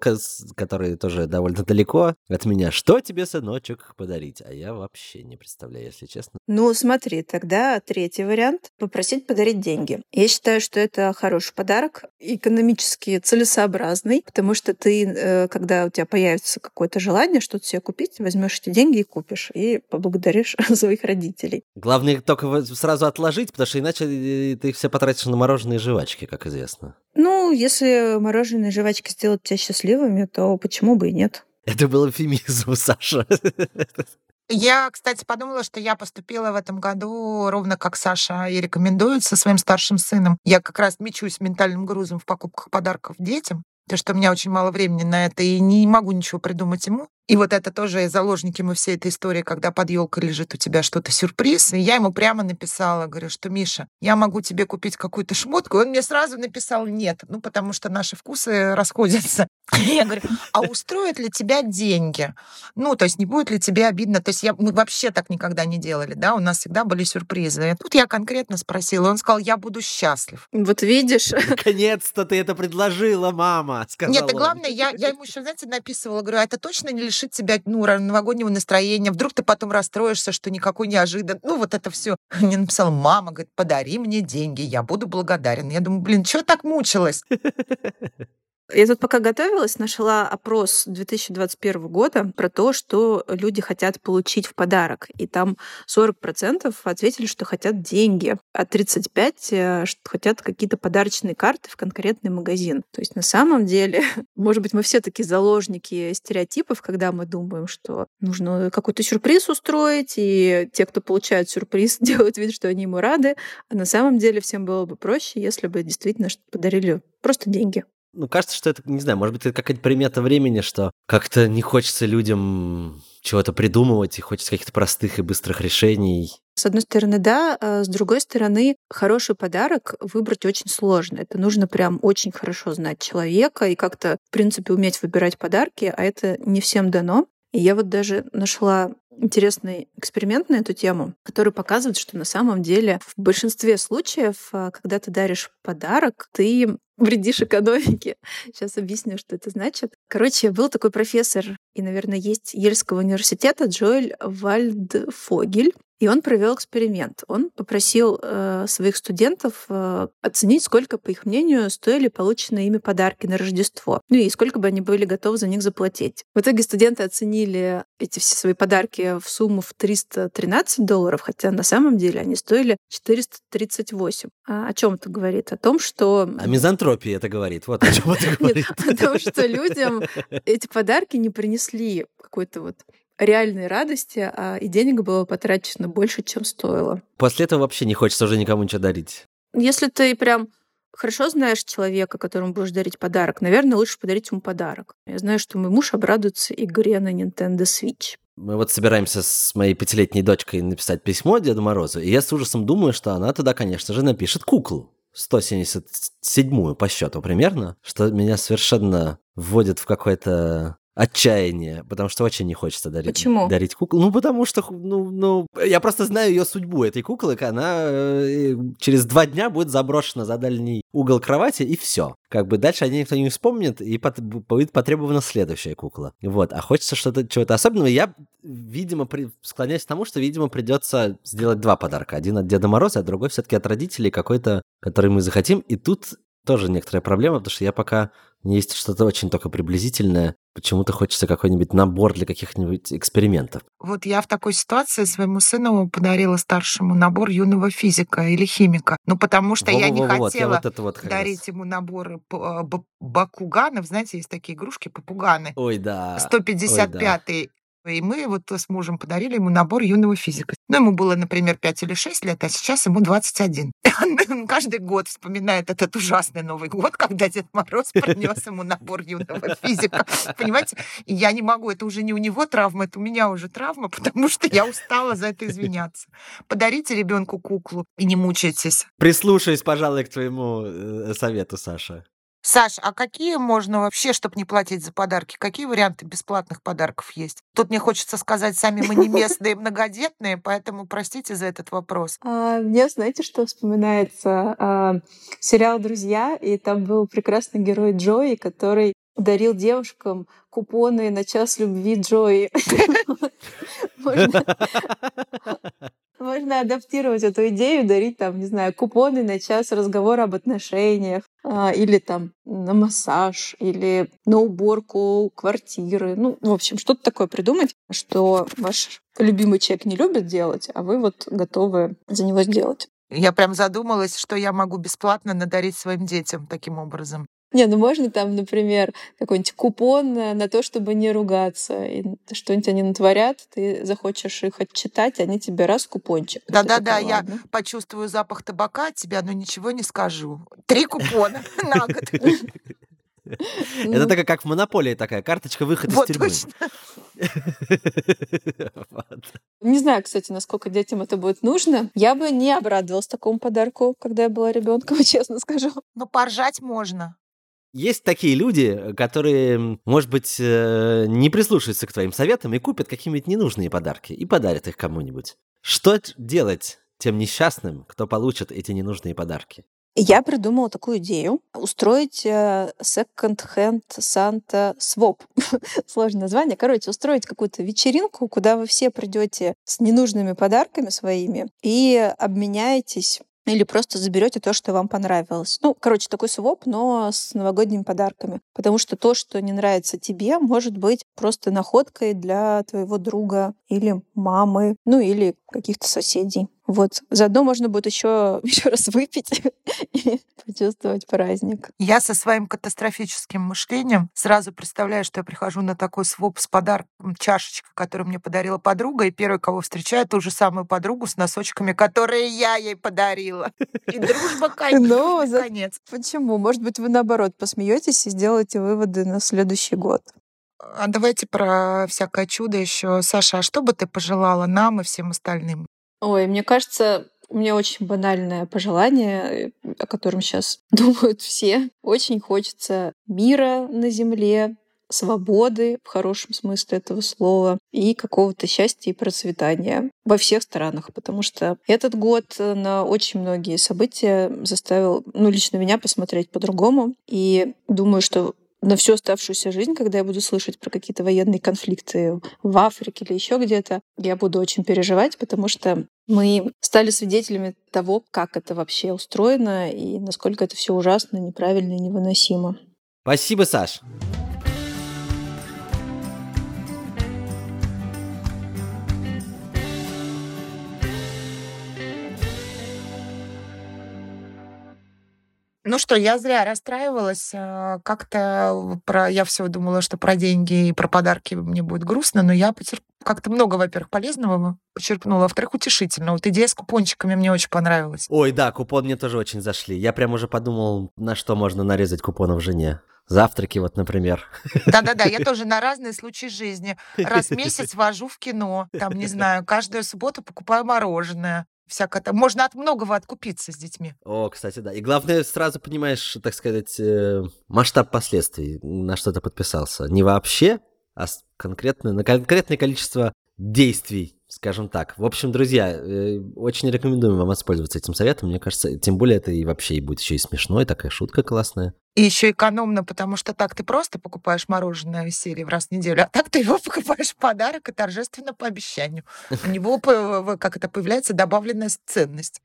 который тоже довольно далеко от меня. Что тебе, сыночек, подарить? А я вообще не представляю, если честно. Ну, смотри, тогда третий вариант — попросить подарить деньги. Я считаю, что это хороший подарок, экономически целесообразный, потому что ты, э, когда у тебя появится какое-то желание что-то себе купить, возьмешь эти деньги и купишь, и поблагодаришь своих родителей. Главное только сразу отложить, потому что иначе ты их все потратишь на мороженые жвачки, как известно. Ну, если мороженые жвачки сделают тебя счастливыми, то почему бы и нет? Это был эфемизм, Саша. Я, кстати, подумала, что я поступила в этом году ровно как Саша и рекомендует со своим старшим сыном. Я как раз мечусь ментальным грузом в покупках подарков детям, потому что у меня очень мало времени на это, и не могу ничего придумать ему. И вот это тоже заложники мы всей этой истории, когда под елкой лежит у тебя что-то сюрприз. И я ему прямо написала, говорю, что Миша, я могу тебе купить какую-то шмотку. И он мне сразу написал нет, ну потому что наши вкусы расходятся. Я говорю, а устроят ли тебя деньги? Ну, то есть не будет ли тебе обидно? То есть я, мы вообще так никогда не делали, да, у нас всегда были сюрпризы. И тут я конкретно спросила, он сказал, я буду счастлив. Вот видишь. Наконец-то ты это предложила, мама, сказала Нет, и главное, я, я ему еще, знаете, написывала, говорю, а это точно не лишит тебя ну, новогоднего настроения, вдруг ты потом расстроишься, что никакой неожиданный. Ну, вот это все. Мне написала мама, говорит, подари мне деньги, я буду благодарен. Я думаю, блин, что так мучилась? Я тут пока готовилась, нашла опрос 2021 года про то, что люди хотят получить в подарок. И там 40% ответили, что хотят деньги, а 35% э, что хотят какие-то подарочные карты в конкретный магазин. То есть на самом деле, может быть, мы все такие заложники стереотипов, когда мы думаем, что нужно какой-то сюрприз устроить, и те, кто получают сюрприз, делают вид, что они ему рады. А на самом деле всем было бы проще, если бы действительно подарили просто деньги ну, кажется, что это, не знаю, может быть, это какая-то примета времени, что как-то не хочется людям чего-то придумывать, и хочется каких-то простых и быстрых решений. С одной стороны, да, а с другой стороны, хороший подарок выбрать очень сложно. Это нужно прям очень хорошо знать человека и как-то, в принципе, уметь выбирать подарки, а это не всем дано. И я вот даже нашла интересный эксперимент на эту тему, который показывает, что на самом деле в большинстве случаев, а, когда ты даришь подарок, ты вредишь экономике. Сейчас объясню, что это значит. Короче, был такой профессор, и, наверное, есть Ельского университета Джоэль Вальдфогель. И он провел эксперимент. Он попросил э, своих студентов э, оценить, сколько, по их мнению, стоили полученные ими подарки на Рождество. Ну и сколько бы они были готовы за них заплатить. В итоге студенты оценили эти все свои подарки в сумму в 313 долларов, хотя на самом деле они стоили 438. А о чем это говорит? О том, что... О мизантропии это говорит. Вот о чем это говорит. Нет, о том, что людям эти подарки не принесли какой-то вот реальной радости, а и денег было потрачено больше, чем стоило. После этого вообще не хочется уже никому ничего дарить. Если ты прям хорошо знаешь человека, которому будешь дарить подарок, наверное, лучше подарить ему подарок. Я знаю, что мой муж обрадуется игре на Nintendo Switch. Мы вот собираемся с моей пятилетней дочкой написать письмо Деду Морозу, и я с ужасом думаю, что она туда, конечно же, напишет куклу. 177-ю по счету примерно, что меня совершенно вводит в какой-то отчаяние, потому что очень не хочется дарить, Почему? дарить куклу. Ну, потому что, ну, ну, я просто знаю ее судьбу этой куклы, она э, через два дня будет заброшена за дальний угол кровати, и все. Как бы дальше о ней никто не вспомнит, и под, будет потребована следующая кукла. Вот, а хочется что-то, чего-то особенного. Я, видимо, при, склоняюсь к тому, что, видимо, придется сделать два подарка. Один от Деда Мороза, а другой все-таки от родителей какой-то, который мы захотим. И тут тоже некоторая проблема, потому что я пока есть что-то очень только приблизительное. Почему-то хочется какой-нибудь набор для каких-нибудь экспериментов. Вот я в такой ситуации своему сыну подарила старшему набор юного физика или химика. Ну, потому что Во-во-во, я не вот, хотела я вот это вот дарить ему набор а, бакуганов. Знаете, есть такие игрушки, попуганы. Ой, да. 155-й И мы вот с мужем подарили ему набор юного физика. Ну, ему было, например, 5 или 6 лет, а сейчас ему 21. Он каждый год вспоминает этот ужасный Новый год, когда Дед Мороз принес ему набор юного физика. Понимаете? И я не могу, это уже не у него травма, это у меня уже травма, потому что я устала за это извиняться. Подарите ребенку куклу и не мучайтесь. Прислушаюсь, пожалуй, к твоему э, совету, Саша. Саш, а какие можно вообще, чтобы не платить за подарки, какие варианты бесплатных подарков есть? Тут мне хочется сказать, сами мы не местные многодетные, поэтому простите за этот вопрос. А, мне, знаете, что вспоминается? А, сериал «Друзья», и там был прекрасный герой Джои, который дарил девушкам купоны на час любви Джои. Можно адаптировать эту идею, дарить там, не знаю, купоны на час разговора об отношениях, а, или там на массаж, или на уборку квартиры. Ну, в общем, что-то такое придумать, что ваш любимый человек не любит делать, а вы вот готовы за него сделать. Я прям задумалась, что я могу бесплатно надарить своим детям таким образом. Не, ну можно там, например, какой-нибудь купон на то, чтобы не ругаться. И что-нибудь они натворят, ты захочешь их отчитать, они тебе раз купончик. Да-да-да, я почувствую запах табака от тебя, но ничего не скажу. Три купона на год. Это такая, как в монополии такая, карточка выхода из тюрьмы. Не знаю, кстати, насколько детям это будет нужно. Я бы не обрадовалась такому подарку, когда я была ребенком, честно скажу. Но поржать можно. Есть такие люди, которые, может быть, э, не прислушаются к твоим советам и купят какие-нибудь ненужные подарки и подарят их кому-нибудь. Что делать тем несчастным, кто получит эти ненужные подарки? Я придумала такую идею устроить э, second-hand Santa Swap. Сложное название. Короче, устроить какую-то вечеринку, куда вы все придете с ненужными подарками своими и обменяетесь или просто заберете то, что вам понравилось. Ну, короче, такой своп, но с новогодними подарками. Потому что то, что не нравится тебе, может быть просто находкой для твоего друга или мамы, ну или каких-то соседей. Вот. Заодно можно будет еще, еще раз выпить и почувствовать праздник. Я со своим катастрофическим мышлением сразу представляю, что я прихожу на такой своп с подарком, чашечка, которую мне подарила подруга, и первый, кого встречаю, ту же самую подругу с носочками, которые я ей подарила. И дружба ну, конец. Почему? Может быть, вы наоборот посмеетесь и сделаете выводы на следующий год. А давайте про всякое чудо еще. Саша, а что бы ты пожелала нам и всем остальным? Ой, мне кажется, у меня очень банальное пожелание, о котором сейчас думают все. Очень хочется мира на Земле, свободы в хорошем смысле этого слова и какого-то счастья и процветания во всех странах, потому что этот год на очень многие события заставил, ну, лично меня посмотреть по-другому. И думаю, что на всю оставшуюся жизнь, когда я буду слышать про какие-то военные конфликты в Африке или еще где-то, я буду очень переживать, потому что мы стали свидетелями того, как это вообще устроено и насколько это все ужасно, неправильно и невыносимо. Спасибо, Саш. Ну что, я зря расстраивалась. А, как-то про я все думала, что про деньги и про подарки мне будет грустно, но я потерп... как-то много, во-первых, полезного почерпнула, во-вторых, утешительно. Вот идея с купончиками мне очень понравилась. Ой, да, купон мне тоже очень зашли. Я прям уже подумал, на что можно нарезать купонов жене. Завтраки, вот, например. Да-да-да, я тоже на разные случаи жизни. Раз в месяц вожу в кино, там, не знаю, каждую субботу покупаю мороженое всякое там. Можно от многого откупиться с детьми. О, кстати, да. И главное, сразу понимаешь, так сказать, э, масштаб последствий, на что ты подписался. Не вообще, а конкретно, на конкретное количество действий, скажем так. В общем, друзья, э, очень рекомендуем вам воспользоваться этим советом. Мне кажется, тем более это и вообще и будет еще и смешно, и такая шутка классная. И еще экономно, потому что так ты просто покупаешь мороженое из серии в раз в неделю, а так ты его покупаешь в подарок и торжественно по обещанию. У него, как это, появляется добавленная ценность.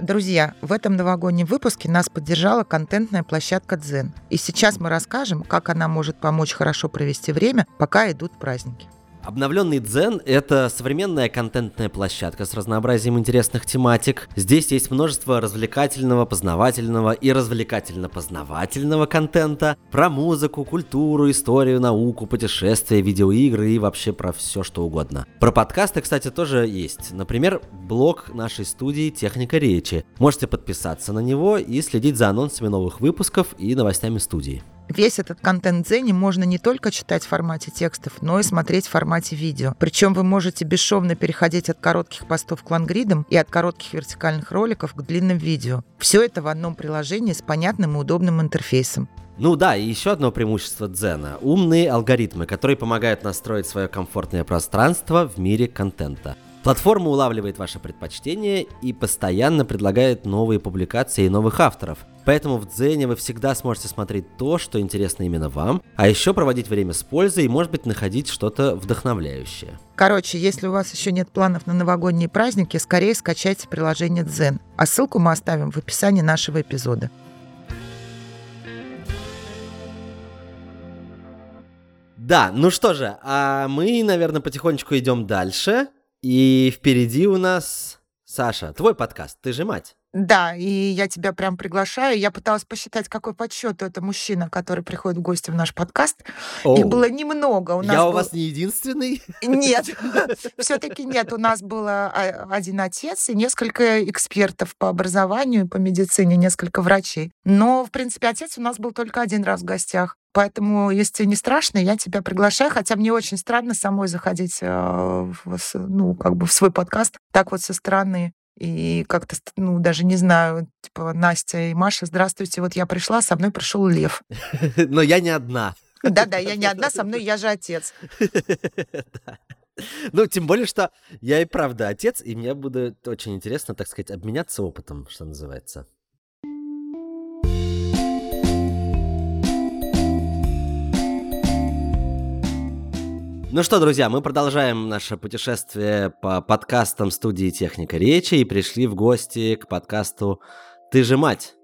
Друзья, в этом новогоднем выпуске нас поддержала контентная площадка Дзен. И сейчас мы расскажем, как она может помочь хорошо провести время, пока идут праздники. Обновленный Дзен — это современная контентная площадка с разнообразием интересных тематик. Здесь есть множество развлекательного, познавательного и развлекательно-познавательного контента про музыку, культуру, историю, науку, путешествия, видеоигры и вообще про все что угодно. Про подкасты, кстати, тоже есть. Например, блог нашей студии «Техника речи». Можете подписаться на него и следить за анонсами новых выпусков и новостями студии. Весь этот контент Дзене можно не только читать в формате текстов, но и смотреть в формате видео. Причем вы можете бесшовно переходить от коротких постов к лангридам и от коротких вертикальных роликов к длинным видео. Все это в одном приложении с понятным и удобным интерфейсом. Ну да, и еще одно преимущество Дзена – умные алгоритмы, которые помогают настроить свое комфортное пространство в мире контента. Платформа улавливает ваши предпочтения и постоянно предлагает новые публикации и новых авторов. Поэтому в Дзене вы всегда сможете смотреть то, что интересно именно вам, а еще проводить время с пользой и, может быть, находить что-то вдохновляющее. Короче, если у вас еще нет планов на новогодние праздники, скорее скачайте приложение Дзен. А ссылку мы оставим в описании нашего эпизода. Да, ну что же, а мы, наверное, потихонечку идем дальше. И впереди у нас Саша, твой подкаст, ты же мать. Да, и я тебя прям приглашаю. Я пыталась посчитать, какой по счету это мужчина, который приходит в гости в наш подкаст. Оу. Их было немного. У нас я был... у вас не единственный? Нет, все-таки нет. У нас был а, один отец и несколько экспертов по образованию, по медицине, несколько врачей. Но, в принципе, отец у нас был только один раз в гостях. Поэтому, если тебе не страшно, я тебя приглашаю, хотя мне очень странно самой заходить э, в, ну, как бы в свой подкаст так вот со стороны. И как-то, ну, даже не знаю, типа, Настя и Маша, здравствуйте, вот я пришла, со мной пришел Лев. Но я не одна. Да-да, я не одна, со мной я же отец. Ну, тем более, что я и правда отец, и мне будет очень интересно, так сказать, обменяться опытом, что называется. Ну что, друзья, мы продолжаем наше путешествие по подкастам студии «Техника речи» и пришли в гости к подкасту «Ты же мать».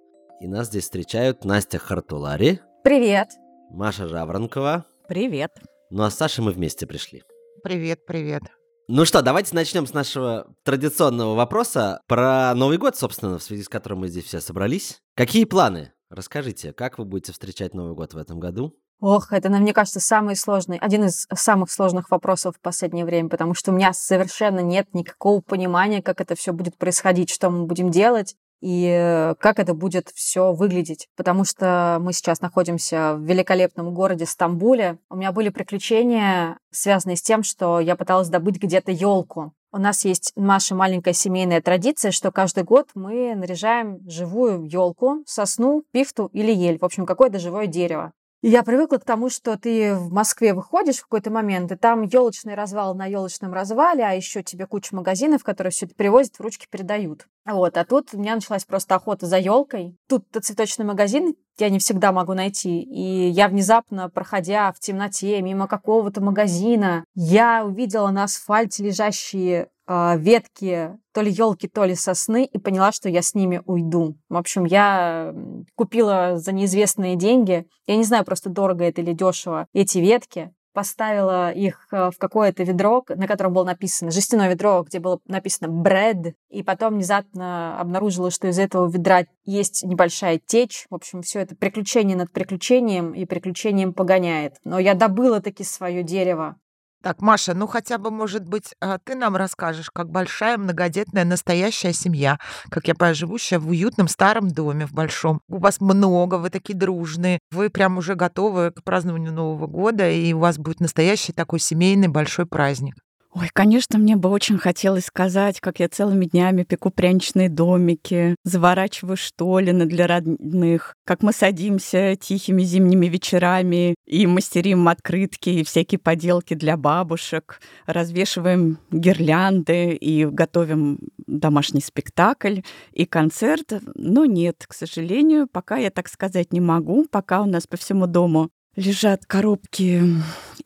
И нас здесь встречают Настя Хартулари. Привет. Маша Жаворонкова. Привет. Ну а с Сашей мы вместе пришли. Привет, привет. Ну что, давайте начнем с нашего традиционного вопроса про Новый год, собственно, в связи с которым мы здесь все собрались. Какие планы? Расскажите, как вы будете встречать Новый год в этом году? Ох, это, мне кажется, самый сложный, один из самых сложных вопросов в последнее время, потому что у меня совершенно нет никакого понимания, как это все будет происходить, что мы будем делать и как это будет все выглядеть. Потому что мы сейчас находимся в великолепном городе Стамбуле. У меня были приключения, связанные с тем, что я пыталась добыть где-то елку. У нас есть наша маленькая семейная традиция, что каждый год мы наряжаем живую елку, сосну, пифту или ель, в общем, какое-то живое дерево. Я привыкла к тому, что ты в Москве выходишь в какой-то момент, и там елочный развал на елочном развале, а еще тебе куча магазинов, которые все это привозят, в ручки передают. Вот, а тут у меня началась просто охота за елкой. Тут цветочный магазин я не всегда могу найти. И я внезапно, проходя в темноте мимо какого-то магазина, я увидела на асфальте лежащие э, ветки то ли елки, то ли сосны, и поняла, что я с ними уйду. В общем, я купила за неизвестные деньги, я не знаю, просто дорого это или дешево, эти ветки, поставила их э, в какое-то ведро, на котором было написано, жестяное ведро, где было написано «bread», и потом внезапно обнаружила, что из этого ведра есть небольшая течь. В общем, все это приключение над приключением и приключением погоняет. Но я добыла таки свое дерево. Так, Маша, ну хотя бы, может быть, а, ты нам расскажешь, как большая многодетная настоящая семья, как я понимаю, живущая в уютном старом доме, в большом. У вас много, вы такие дружные, вы прям уже готовы к празднованию Нового года, и у вас будет настоящий такой семейный большой праздник. Ой, конечно, мне бы очень хотелось сказать, как я целыми днями пеку пряничные домики, заворачиваю штолины для родных, как мы садимся тихими зимними вечерами и мастерим открытки и всякие поделки для бабушек, развешиваем гирлянды и готовим домашний спектакль и концерт. Но нет, к сожалению, пока я так сказать не могу, пока у нас по всему дому лежат коробки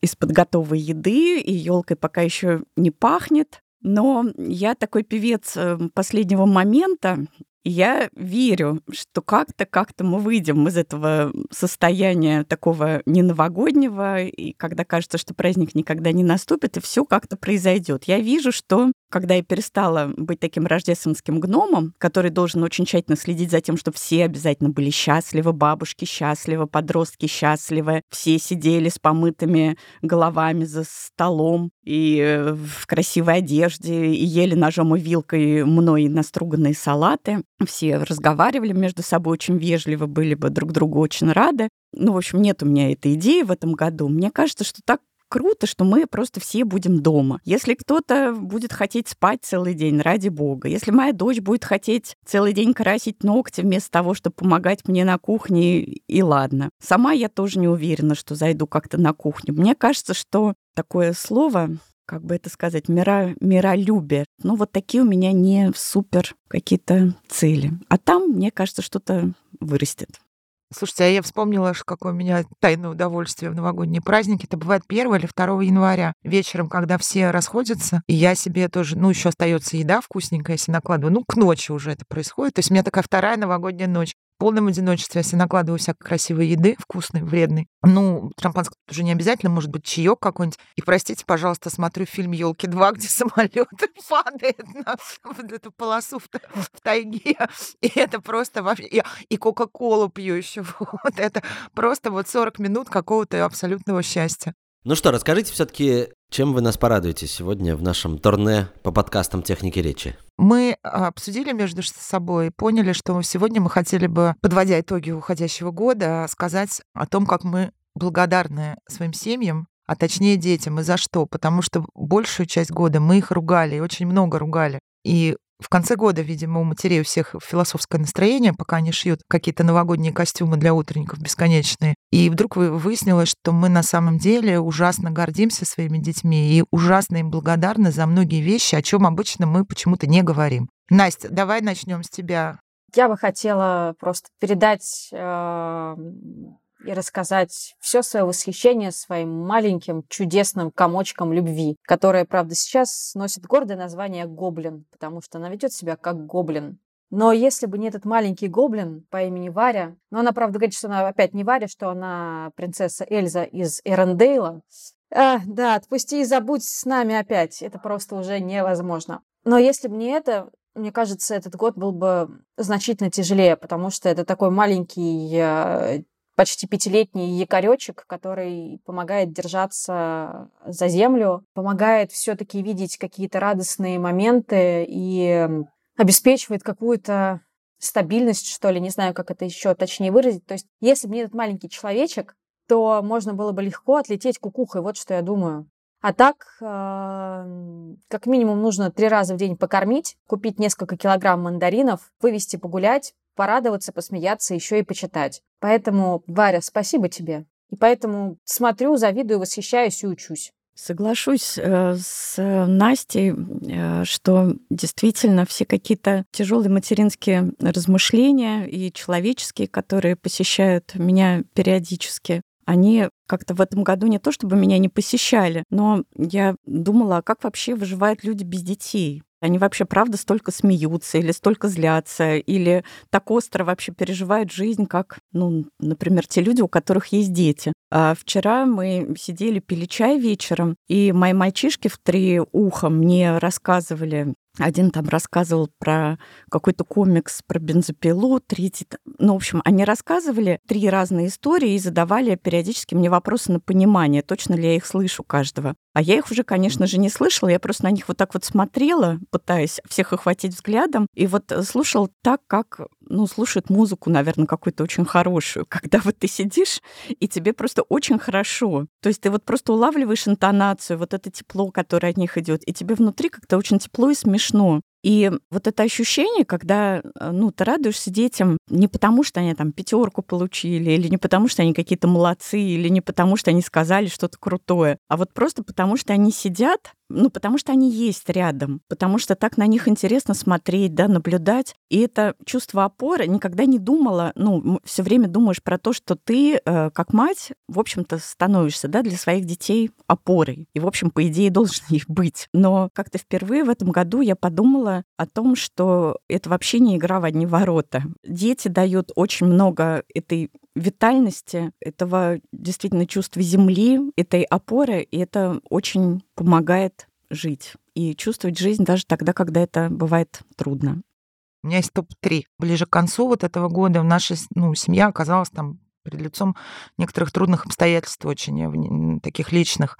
из-под готовой еды, и елкой пока еще не пахнет. Но я такой певец э, последнего момента, Я верю, что как-то, как-то мы выйдем из этого состояния такого не новогоднего, и когда кажется, что праздник никогда не наступит, и все как-то произойдет. Я вижу, что когда я перестала быть таким рождественским гномом, который должен очень тщательно следить за тем, чтобы все обязательно были счастливы, бабушки счастливы, подростки счастливы, все сидели с помытыми головами за столом и э, в красивой одежде, и ели ножом и вилкой мной наструганные салаты все разговаривали между собой очень вежливо, были бы друг другу очень рады. Ну, в общем, нет у меня этой идеи в этом году. Мне кажется, что так круто, что мы просто все будем дома. Если кто-то будет хотеть спать целый день, ради бога. Если моя дочь будет хотеть целый день красить ногти вместо того, чтобы помогать мне на кухне, и ладно. Сама я тоже не уверена, что зайду как-то на кухню. Мне кажется, что такое слово как бы это сказать, мира, миролюбие. Ну, вот такие у меня не супер какие-то цели. А там, мне кажется, что-то вырастет. Слушайте, а я вспомнила, какое у меня тайное удовольствие в новогодние праздники. Это бывает 1 или 2 января вечером, когда все расходятся, и я себе тоже, ну, еще остается еда вкусненькая, если накладываю. Ну, к ночи уже это происходит. То есть у меня такая вторая новогодняя ночь в полном одиночестве, если накладываю всякой красивой еды, вкусной, вредной. Ну, шампанское уже не обязательно, может быть, чаек какой-нибудь. И простите, пожалуйста, смотрю фильм Елки 2, где самолет падает на вот эту полосу в, в тайге. И это просто вообще. И, и Кока-Колу пью еще. Вот это просто вот 40 минут какого-то абсолютного счастья. Ну что, расскажите все-таки, чем вы нас порадуете сегодня в нашем турне по подкастам техники речи? Мы обсудили между собой и поняли, что сегодня мы хотели бы, подводя итоги уходящего года, сказать о том, как мы благодарны своим семьям, а точнее детям. И за что? Потому что большую часть года мы их ругали, и очень много ругали. И в конце года, видимо, у матерей у всех философское настроение, пока они шьют какие-то новогодние костюмы для утренников бесконечные. И вдруг выяснилось, что мы на самом деле ужасно гордимся своими детьми и ужасно им благодарны за многие вещи, о чем обычно мы почему-то не говорим. Настя, давай начнем с тебя. Я бы хотела просто передать э, и рассказать все свое восхищение своим маленьким чудесным комочком любви, которая, правда, сейчас носит гордое название гоблин, потому что она ведет себя как гоблин. Но если бы не этот маленький гоблин по имени Варя, но она, правда, говорит, что она опять не Варя, что она принцесса Эльза из Эрендейла, а, да, отпусти и забудь с нами опять. Это просто уже невозможно. Но если бы не это, мне кажется, этот год был бы значительно тяжелее, потому что это такой маленький э, почти пятилетний якоречек, который помогает держаться за землю, помогает все-таки видеть какие-то радостные моменты и обеспечивает какую-то стабильность, что ли, не знаю, как это еще точнее выразить. То есть, если бы не этот маленький человечек, то можно было бы легко отлететь кукухой, вот что я думаю. А так, э, как минимум, нужно три раза в день покормить, купить несколько килограмм мандаринов, вывести погулять, порадоваться, посмеяться, еще и почитать. Поэтому, Варя, спасибо тебе. И поэтому смотрю, завидую, восхищаюсь и учусь. Соглашусь э, с Настей, э, что действительно все какие-то тяжелые материнские размышления и человеческие, которые посещают меня периодически, они как-то в этом году не то чтобы меня не посещали, но я думала, а как вообще выживают люди без детей? Они вообще, правда, столько смеются или столько злятся, или так остро вообще переживают жизнь, как, ну, например, те люди, у которых есть дети. А вчера мы сидели, пили чай вечером, и мои мальчишки в три уха мне рассказывали один там рассказывал про какой-то комикс про бензопилу, третий... Ну, в общем, они рассказывали три разные истории и задавали периодически мне вопросы на понимание, точно ли я их слышу каждого. А я их уже, конечно же, не слышала, я просто на них вот так вот смотрела, пытаясь всех охватить взглядом, и вот слушал так, как, ну, слушает музыку, наверное, какую-то очень хорошую, когда вот ты сидишь, и тебе просто очень хорошо. То есть ты вот просто улавливаешь интонацию, вот это тепло, которое от них идет, и тебе внутри как-то очень тепло и смешно. И вот это ощущение, когда э, ну, ты радуешься детям не потому, что они там пятерку получили, или не потому, что они какие-то молодцы, или не потому, что они сказали что-то крутое, а вот просто потому, что они сидят ну, потому что они есть рядом, потому что так на них интересно смотреть, да, наблюдать. И это чувство опоры никогда не думала, ну, все время думаешь про то, что ты, э, как мать, в общем-то, становишься, да, для своих детей опорой. И, в общем, по идее, должен их быть. Но как-то впервые в этом году я подумала о том, что это вообще не игра в одни ворота. Дети дают очень много этой витальности, этого действительно чувства земли, этой опоры, и это очень помогает жить и чувствовать жизнь даже тогда, когда это бывает трудно. У меня есть топ-3. Ближе к концу вот этого года наша ну, семья оказалась там перед лицом некоторых трудных обстоятельств очень таких личных.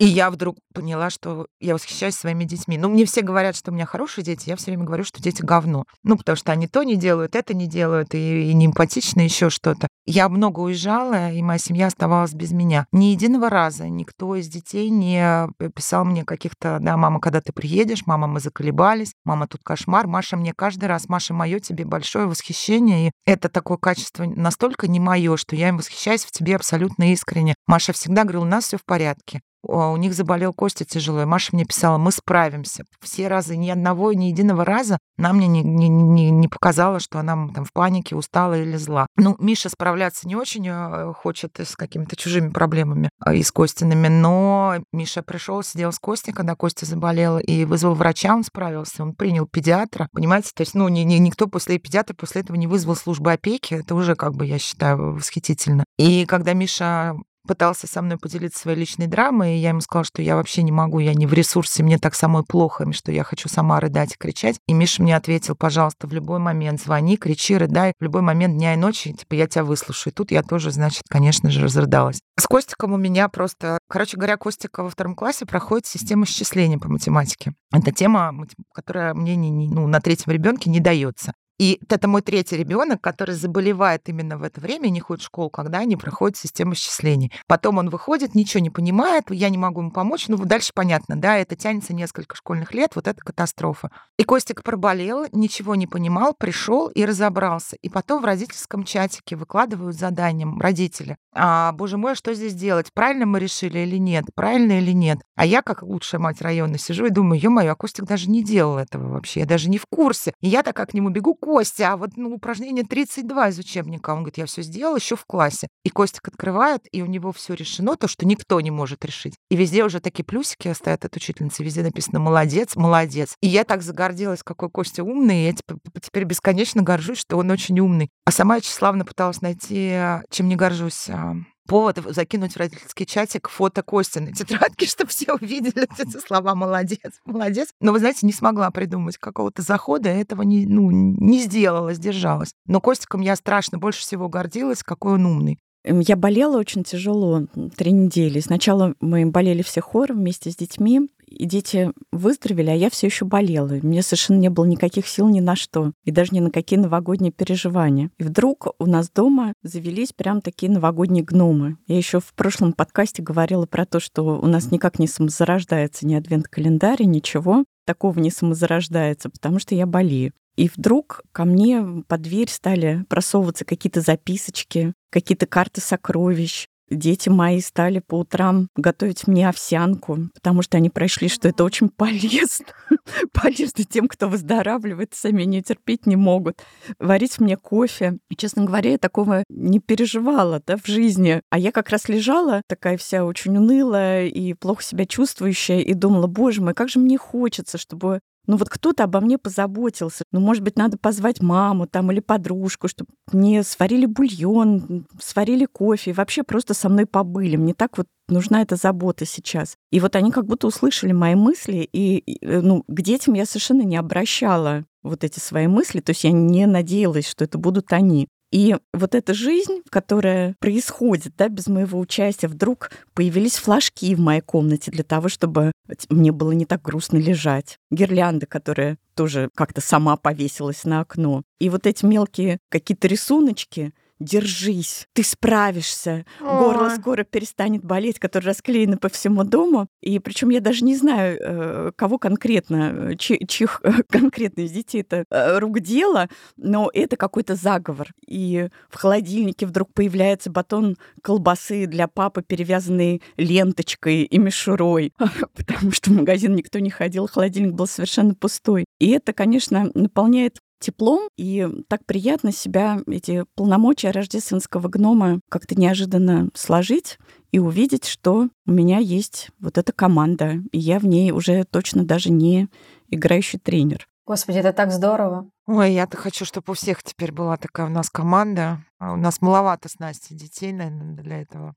И я вдруг поняла, что я восхищаюсь своими детьми. Ну, мне все говорят, что у меня хорошие дети, я все время говорю, что дети говно. Ну, потому что они то не делают, это не делают, и, и не эмпатично, еще что-то. Я много уезжала, и моя семья оставалась без меня. Ни единого раза никто из детей не писал мне каких-то, да, мама, когда ты приедешь, мама, мы заколебались, мама, тут кошмар, Маша, мне каждый раз, Маша, мое тебе большое восхищение, и это такое качество настолько не мое, что я им восхищаюсь в тебе абсолютно искренне. Маша всегда говорила, у нас все в порядке. А, у них заболел Костя тяжело, и Маша мне писала, мы справимся. Все разы, ни одного, ни единого раза она мне не, не, не, не показала, что она там в панике, устала или зла. Ну, Миша справляться не очень э, хочет с какими-то чужими проблемами а, и с Костиными, но Миша пришел, сидел с Костей, когда Костя заболел, и вызвал врача, он справился, он принял педиатра, понимаете, то есть, ну, ни, ни, никто после педиатра после этого не вызвал службы опеки, это уже, как бы, я считаю, восхитительно. И когда Миша пытался со мной поделиться своей личной драмой, и я ему сказала, что я вообще не могу, я не в ресурсе, мне так самой плохо, что я хочу сама рыдать и кричать. И Миша мне ответил, пожалуйста, в любой момент звони, кричи, рыдай, в любой момент дня и ночи, типа, я тебя выслушаю. И тут я тоже, значит, конечно же, разрыдалась. С Костиком у меня просто, короче говоря, Костика во втором классе проходит система счисления по математике. Это тема, которая мне не, не, ну, на третьем ребенке не дается. И это мой третий ребенок, который заболевает именно в это время, не ходит в школу, когда они проходят систему счислений. Потом он выходит, ничего не понимает, я не могу ему помочь. Ну, дальше понятно, да, это тянется несколько школьных лет, вот это катастрофа. И Костик проболел, ничего не понимал, пришел и разобрался. И потом в родительском чатике выкладывают заданием родители. А, боже мой, а что здесь делать? Правильно мы решили или нет? Правильно или нет? А я, как лучшая мать района, сижу и думаю, ё-моё, а Костик даже не делал этого вообще, я даже не в курсе. И я так к нему бегу, Костя, а вот ну, упражнение 32 из учебника. Он говорит, я все сделал еще в классе. И Костик открывает, и у него все решено, то, что никто не может решить. И везде уже такие плюсики стоят от учительницы, везде написано «молодец, молодец». И я так загордилась, какой Костя умный, и я теперь, теперь бесконечно горжусь, что он очень умный. А сама я тщеславно пыталась найти, чем не горжусь, а, повод закинуть в родительский чатик фото Кости на тетрадке, чтобы все увидели эти слова «молодец, молодец». Но, вы знаете, не смогла придумать какого-то захода, этого не, ну, не сделала, сдержалась. Но Костиком я страшно больше всего гордилась, какой он умный. Я болела очень тяжело три недели. Сначала мы болели все хором вместе с детьми, и дети выздоровели, а я все еще болела. Мне совершенно не было никаких сил ни на что, и даже ни на какие новогодние переживания. И вдруг у нас дома завелись прям такие новогодние гномы. Я еще в прошлом подкасте говорила про то, что у нас никак не самозарождается ни адвент-календарь, ничего такого не самозарождается, потому что я болею. И вдруг ко мне под дверь стали просовываться какие-то записочки, какие-то карты сокровищ, Дети мои стали по утрам готовить мне овсянку, потому что они прошли, что это очень полезно. полезно тем, кто выздоравливает, сами не терпеть не могут. Варить мне кофе. Честно говоря, я такого не переживала да, в жизни. А я как раз лежала, такая вся очень унылая и плохо себя чувствующая, и думала, боже мой, как же мне хочется, чтобы ну вот кто-то обо мне позаботился. Ну, может быть, надо позвать маму там или подружку, чтобы мне сварили бульон, сварили кофе, вообще просто со мной побыли. Мне так вот нужна эта забота сейчас. И вот они как будто услышали мои мысли, и э, ну, к детям я совершенно не обращала вот эти свои мысли, то есть я не надеялась, что это будут они. И вот эта жизнь, которая происходит да, без моего участия, вдруг появились флажки в моей комнате для того, чтобы мне было не так грустно лежать. Гирлянда, которая тоже как-то сама повесилась на окно. И вот эти мелкие какие-то рисуночки, держись, ты справишься, горло скоро перестанет болеть, которые расклеены по всему дому. И причем я даже не знаю, э, кого конкретно, э, чьих конкретно из детей это э, рук дело, но это какой-то заговор. И в холодильнике вдруг появляется батон колбасы для папы, перевязанный ленточкой и мишурой, потому что в магазин никто не ходил, холодильник был совершенно пустой. И это, конечно, наполняет теплом, и так приятно себя, эти полномочия рождественского гнома как-то неожиданно сложить и увидеть, что у меня есть вот эта команда, и я в ней уже точно даже не играющий тренер. Господи, это так здорово. Ой, я-то хочу, чтобы у всех теперь была такая у нас команда. А у нас маловато с Настей детей, наверное, для этого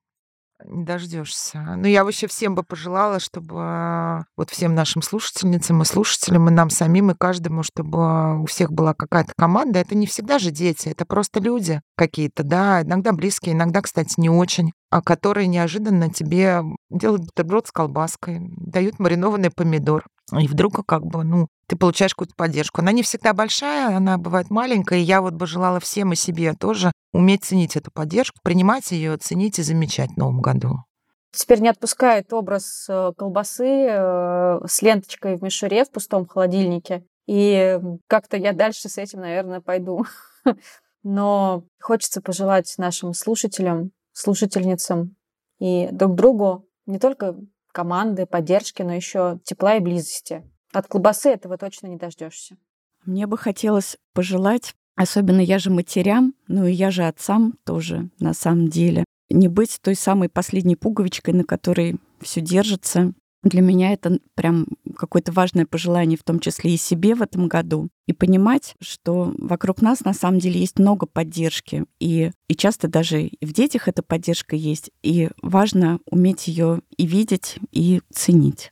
не дождешься. Ну, я вообще всем бы пожелала, чтобы вот всем нашим слушательницам и слушателям, и нам самим, и каждому, чтобы у всех была какая-то команда. Это не всегда же дети, это просто люди какие-то, да, иногда близкие, иногда, кстати, не очень, а которые неожиданно тебе делают бутерброд с колбаской, дают маринованный помидор. И вдруг как бы, ну, ты получаешь какую-то поддержку. Она не всегда большая, она бывает маленькая, и я вот бы желала всем и себе тоже уметь ценить эту поддержку, принимать ее, ценить и замечать в новом году. Теперь не отпускает образ э, колбасы э, с ленточкой в мишуре в пустом холодильнике. И как-то я дальше с этим, наверное, пойду. Но хочется пожелать нашим слушателям, слушательницам и друг другу не только команды, поддержки, но еще тепла и близости. От колбасы этого точно не дождешься. Мне бы хотелось пожелать, особенно я же матерям, ну и я же отцам тоже на самом деле, не быть той самой последней пуговичкой, на которой все держится. Для меня это прям какое-то важное пожелание, в том числе и себе в этом году. И понимать, что вокруг нас на самом деле есть много поддержки. И, и часто даже в детях эта поддержка есть. И важно уметь ее и видеть, и ценить.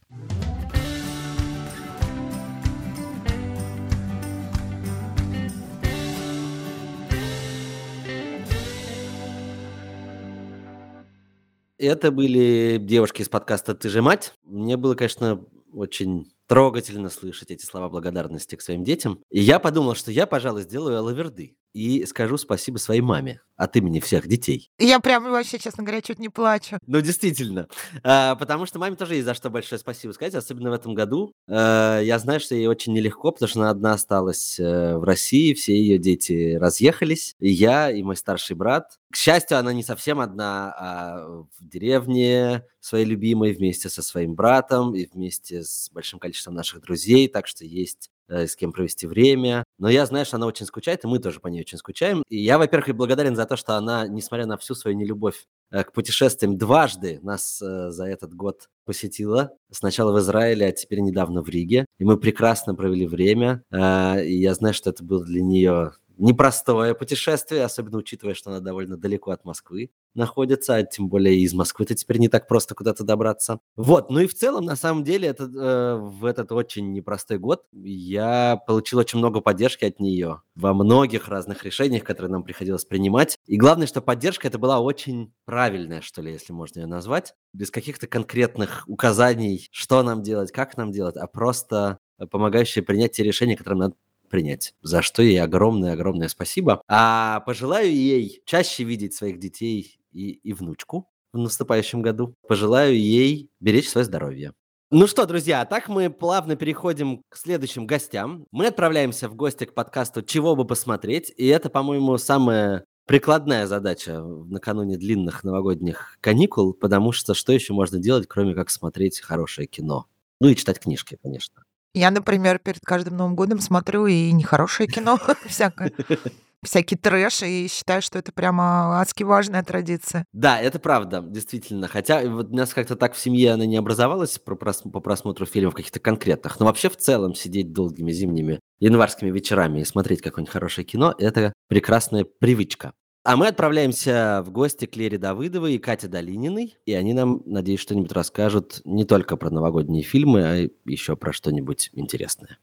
Это были девушки из подкаста «Ты же мать». Мне было, конечно, очень трогательно слышать эти слова благодарности к своим детям. И я подумал, что я, пожалуй, сделаю лаверды и скажу спасибо своей маме от имени всех детей. Я прям вообще, честно говоря, чуть не плачу. Ну, действительно. А, потому что маме тоже есть за что большое спасибо сказать, особенно в этом году. А, я знаю, что ей очень нелегко, потому что она одна осталась э, в России, все ее дети разъехались, и я, и мой старший брат. К счастью, она не совсем одна, а в деревне своей любимой вместе со своим братом и вместе с большим количеством наших друзей, так что есть с кем провести время. Но я знаю, что она очень скучает, и мы тоже по ней очень скучаем. И я, во-первых, благодарен за то, что она, несмотря на всю свою нелюбовь э, к путешествиям, дважды нас э, за этот год посетила. Сначала в Израиле, а теперь недавно в Риге. И мы прекрасно провели время. Э, и я знаю, что это было для нее непростое путешествие, особенно учитывая, что она довольно далеко от Москвы находится, а тем более из Москвы-то теперь не так просто куда-то добраться. Вот, ну и в целом, на самом деле, это, э, в этот очень непростой год я получил очень много поддержки от нее во многих разных решениях, которые нам приходилось принимать. И главное, что поддержка это была очень правильная, что ли, если можно ее назвать, без каких-то конкретных указаний, что нам делать, как нам делать, а просто помогающая принять те решения, которые надо принять, за что ей огромное-огромное спасибо. А пожелаю ей чаще видеть своих детей и, и внучку в наступающем году. Пожелаю ей беречь свое здоровье. Ну что, друзья, а так мы плавно переходим к следующим гостям. Мы отправляемся в гости к подкасту «Чего бы посмотреть», и это, по-моему, самая прикладная задача накануне длинных новогодних каникул, потому что что еще можно делать, кроме как смотреть хорошее кино? Ну и читать книжки, конечно. Я, например, перед каждым Новым годом смотрю и нехорошее кино всякое всякий трэш, и считаю, что это прямо адски важная традиция. Да, это правда, действительно. Хотя вот у нас как-то так в семье она не образовалась по, просмотру фильмов каких-то конкретных. Но вообще в целом сидеть долгими зимними январскими вечерами и смотреть какое-нибудь хорошее кино – это прекрасная привычка. А мы отправляемся в гости к Лере Давыдовой и Кате Долининой, и они нам, надеюсь, что-нибудь расскажут не только про новогодние фильмы, а еще про что-нибудь интересное.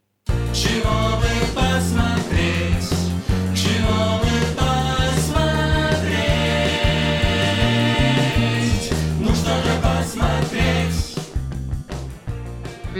Чего бы посмотреть,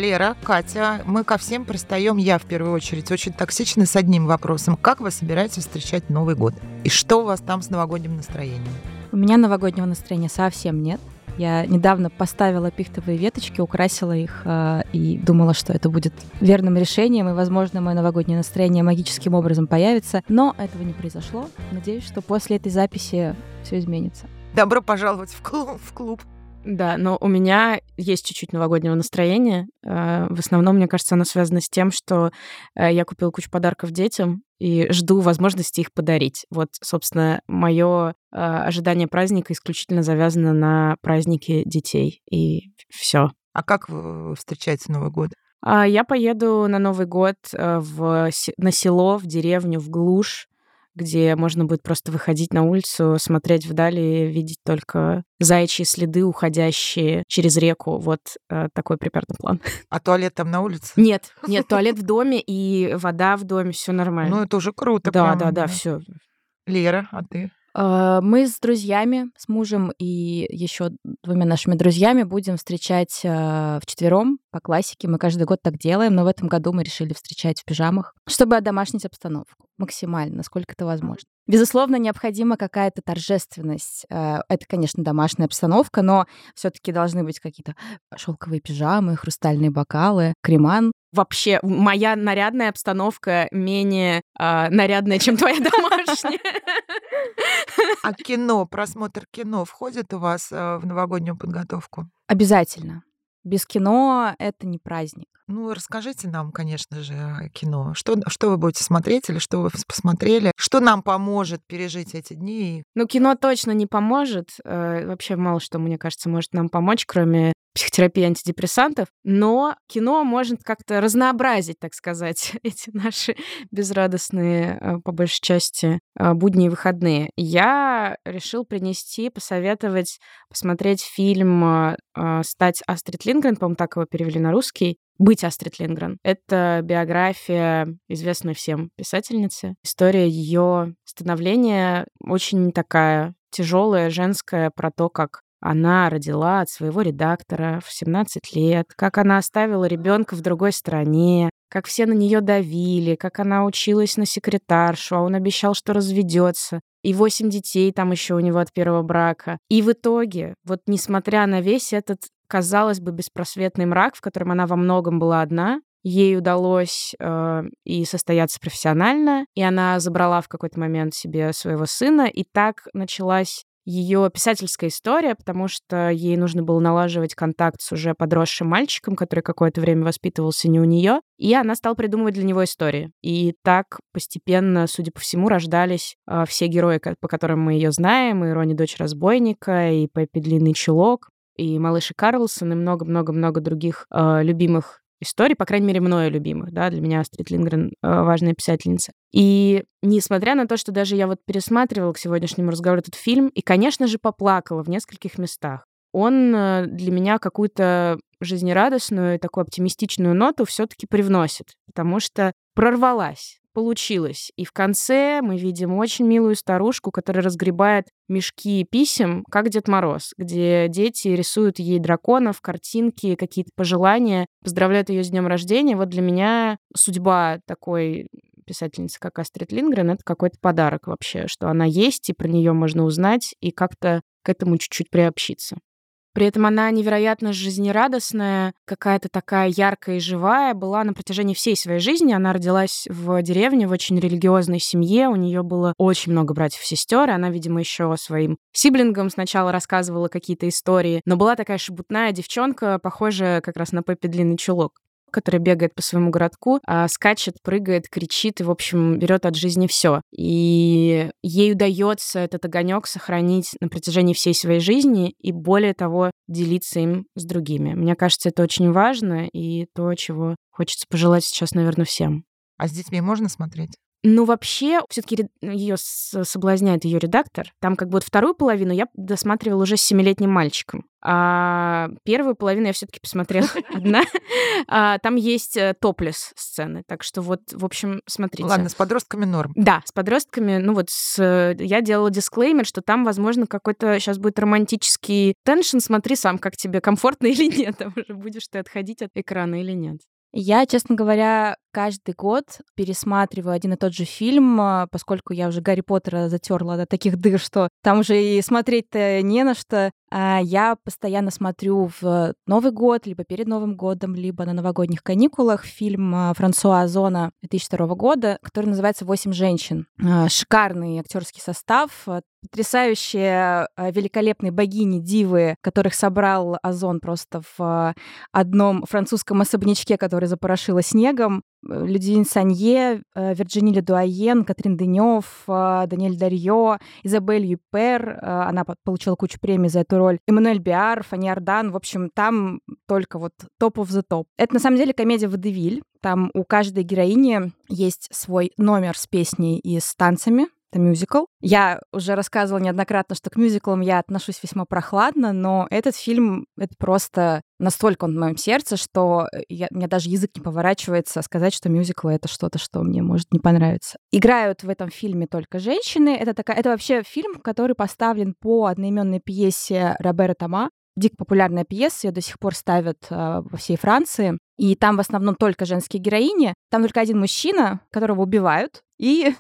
Лера, Катя, мы ко всем пристаем, я в первую очередь, очень токсичный с одним вопросом. Как вы собираетесь встречать Новый год? И что у вас там с новогодним настроением? У меня новогоднего настроения совсем нет. Я недавно поставила пихтовые веточки, украсила их э, и думала, что это будет верным решением, и, возможно, мое новогоднее настроение магическим образом появится. Но этого не произошло. Надеюсь, что после этой записи все изменится. Добро пожаловать в клуб. В клуб. Да, но у меня есть чуть-чуть новогоднего настроения. Э, в основном, мне кажется, оно связано с тем, что э, я купила кучу подарков детям и жду возможности их подарить. Вот, собственно, мое э, ожидание праздника исключительно завязано на праздники детей. И все. А как вы встречаете Новый год? А, я поеду на Новый год в, на село, в деревню, в глушь где можно будет просто выходить на улицу, смотреть вдали и видеть только заячьи следы, уходящие через реку. Вот э, такой примерно план. А туалет там на улице? Нет, нет, туалет в доме и вода в доме, все нормально. Ну, это уже круто. Да, прям, да, да, все. Лера, а ты? Э, мы с друзьями, с мужем и еще двумя нашими друзьями будем встречать э, вчетвером по классике. Мы каждый год так делаем, но в этом году мы решили встречать в пижамах, чтобы одомашнить обстановку максимально, насколько это возможно. Безусловно, необходима какая-то торжественность. Э, это, конечно, домашняя обстановка, но все-таки должны быть какие-то шелковые пижамы, хрустальные бокалы, креман. Вообще, моя нарядная обстановка менее э, нарядная, чем твоя домашняя. А кино, просмотр кино входит у вас э, в новогоднюю подготовку? Обязательно. Без кино это не праздник. Ну, расскажите нам, конечно же, кино. Что, что вы будете смотреть или что вы посмотрели? Что нам поможет пережить эти дни? Ну, кино точно не поможет. Э, вообще мало что, мне кажется, может нам помочь, кроме психотерапии антидепрессантов. Но кино может как-то разнообразить, так сказать, эти наши безрадостные, э, по большей части, э, будние выходные. Я решил принести, посоветовать посмотреть фильм «Стать Астрид Лингрен», по-моему, так его перевели на русский, «Быть Астрид Лингрен». Это биография известной всем писательницы. История ее становления очень такая тяжелая, женская, про то, как она родила от своего редактора в 17 лет, как она оставила ребенка в другой стране, как все на нее давили, как она училась на секретаршу, а он обещал, что разведется. И восемь детей там еще у него от первого брака. И в итоге, вот несмотря на весь этот казалось бы, беспросветный мрак, в котором она во многом была одна. Ей удалось э, и состояться профессионально, и она забрала в какой-то момент себе своего сына, и так началась ее писательская история, потому что ей нужно было налаживать контакт с уже подросшим мальчиком, который какое-то время воспитывался не у нее, и она стала придумывать для него истории. И так постепенно, судя по всему, рождались э, все герои, по которым мы ее знаем, и Рони дочь разбойника, и Пеппи длинный чулок, и «Малыш Карлсон», и много-много-много других э, любимых историй, по крайней мере, мною любимых, да, для меня Астрид Лингрен э, важная писательница. И несмотря на то, что даже я вот пересматривала к сегодняшнему разговору этот фильм, и, конечно же, поплакала в нескольких местах, он э, для меня какую-то жизнерадостную, такую оптимистичную ноту все-таки привносит, потому что прорвалась получилось. И в конце мы видим очень милую старушку, которая разгребает мешки писем, как Дед Мороз, где дети рисуют ей драконов, картинки, какие-то пожелания, поздравляют ее с днем рождения. Вот для меня судьба такой писательницы, как Астрид Лингрен, это какой-то подарок вообще, что она есть, и про нее можно узнать, и как-то к этому чуть-чуть приобщиться. При этом она невероятно жизнерадостная, какая-то такая яркая и живая была на протяжении всей своей жизни. Она родилась в деревне, в очень религиозной семье. У нее было очень много братьев и сестер. Она, видимо, еще своим сиблингам сначала рассказывала какие-то истории. Но была такая шебутная девчонка, похожая как раз на Пеппи Длинный Чулок который бегает по своему городку, а, скачет, прыгает, кричит и, в общем, берет от жизни все. И ей удается этот огонек сохранить на протяжении всей своей жизни и, более того, делиться им с другими. Мне кажется, это очень важно и то, чего хочется пожелать сейчас, наверное, всем. А с детьми можно смотреть? Ну, вообще, все-таки ее соблазняет ее редактор. Там как бы вот вторую половину я досматривала уже с семилетним мальчиком. А первую половину я все-таки посмотрела одна. А, там есть э, топлес сцены, так что вот, в общем, смотрите. Ладно, с подростками норм. Да, с подростками, ну вот с... я делала дисклеймер, что там, возможно, какой-то сейчас будет романтический теншн, смотри сам, как тебе комфортно или нет, там уже будешь ты отходить от экрана или нет. Я, честно говоря, каждый год пересматриваю один и тот же фильм, а, поскольку я уже Гарри Поттера затерла до таких дыр, что там уже и смотреть-то не на что. А я постоянно смотрю в Новый год, либо перед Новым годом, либо на новогодних каникулах фильм а, Франсуа Озона 2002 года, который называется «Восемь женщин». Шикарный актерский состав, потрясающие, великолепные богини, дивы, которых собрал Озон просто в одном французском особнячке, который запорошило снегом. Э, Людивин Санье, э, Вирджини Ледуаен, Катрин Денев, Даниэль Дарьо, Изабель Юпер, она получила кучу премий за эту роль, Эммануэль Биар, Фанни Ардан, в общем, там только вот топ of the топ. Это на самом деле комедия «Водевиль», там у каждой героини есть свой номер с песней и с танцами, это мюзикл. Я уже рассказывала неоднократно, что к мюзиклам я отношусь весьма прохладно, но этот фильм — это просто настолько он в моем сердце, что я, у меня даже язык не поворачивается сказать, что мюзикл — это что-то, что мне может не понравиться. Играют в этом фильме только женщины. Это, такая, это вообще фильм, который поставлен по одноименной пьесе Робера Тома. Дико популярная пьеса, ее до сих пор ставят э, во всей Франции. И там в основном только женские героини. Там только один мужчина, которого убивают, и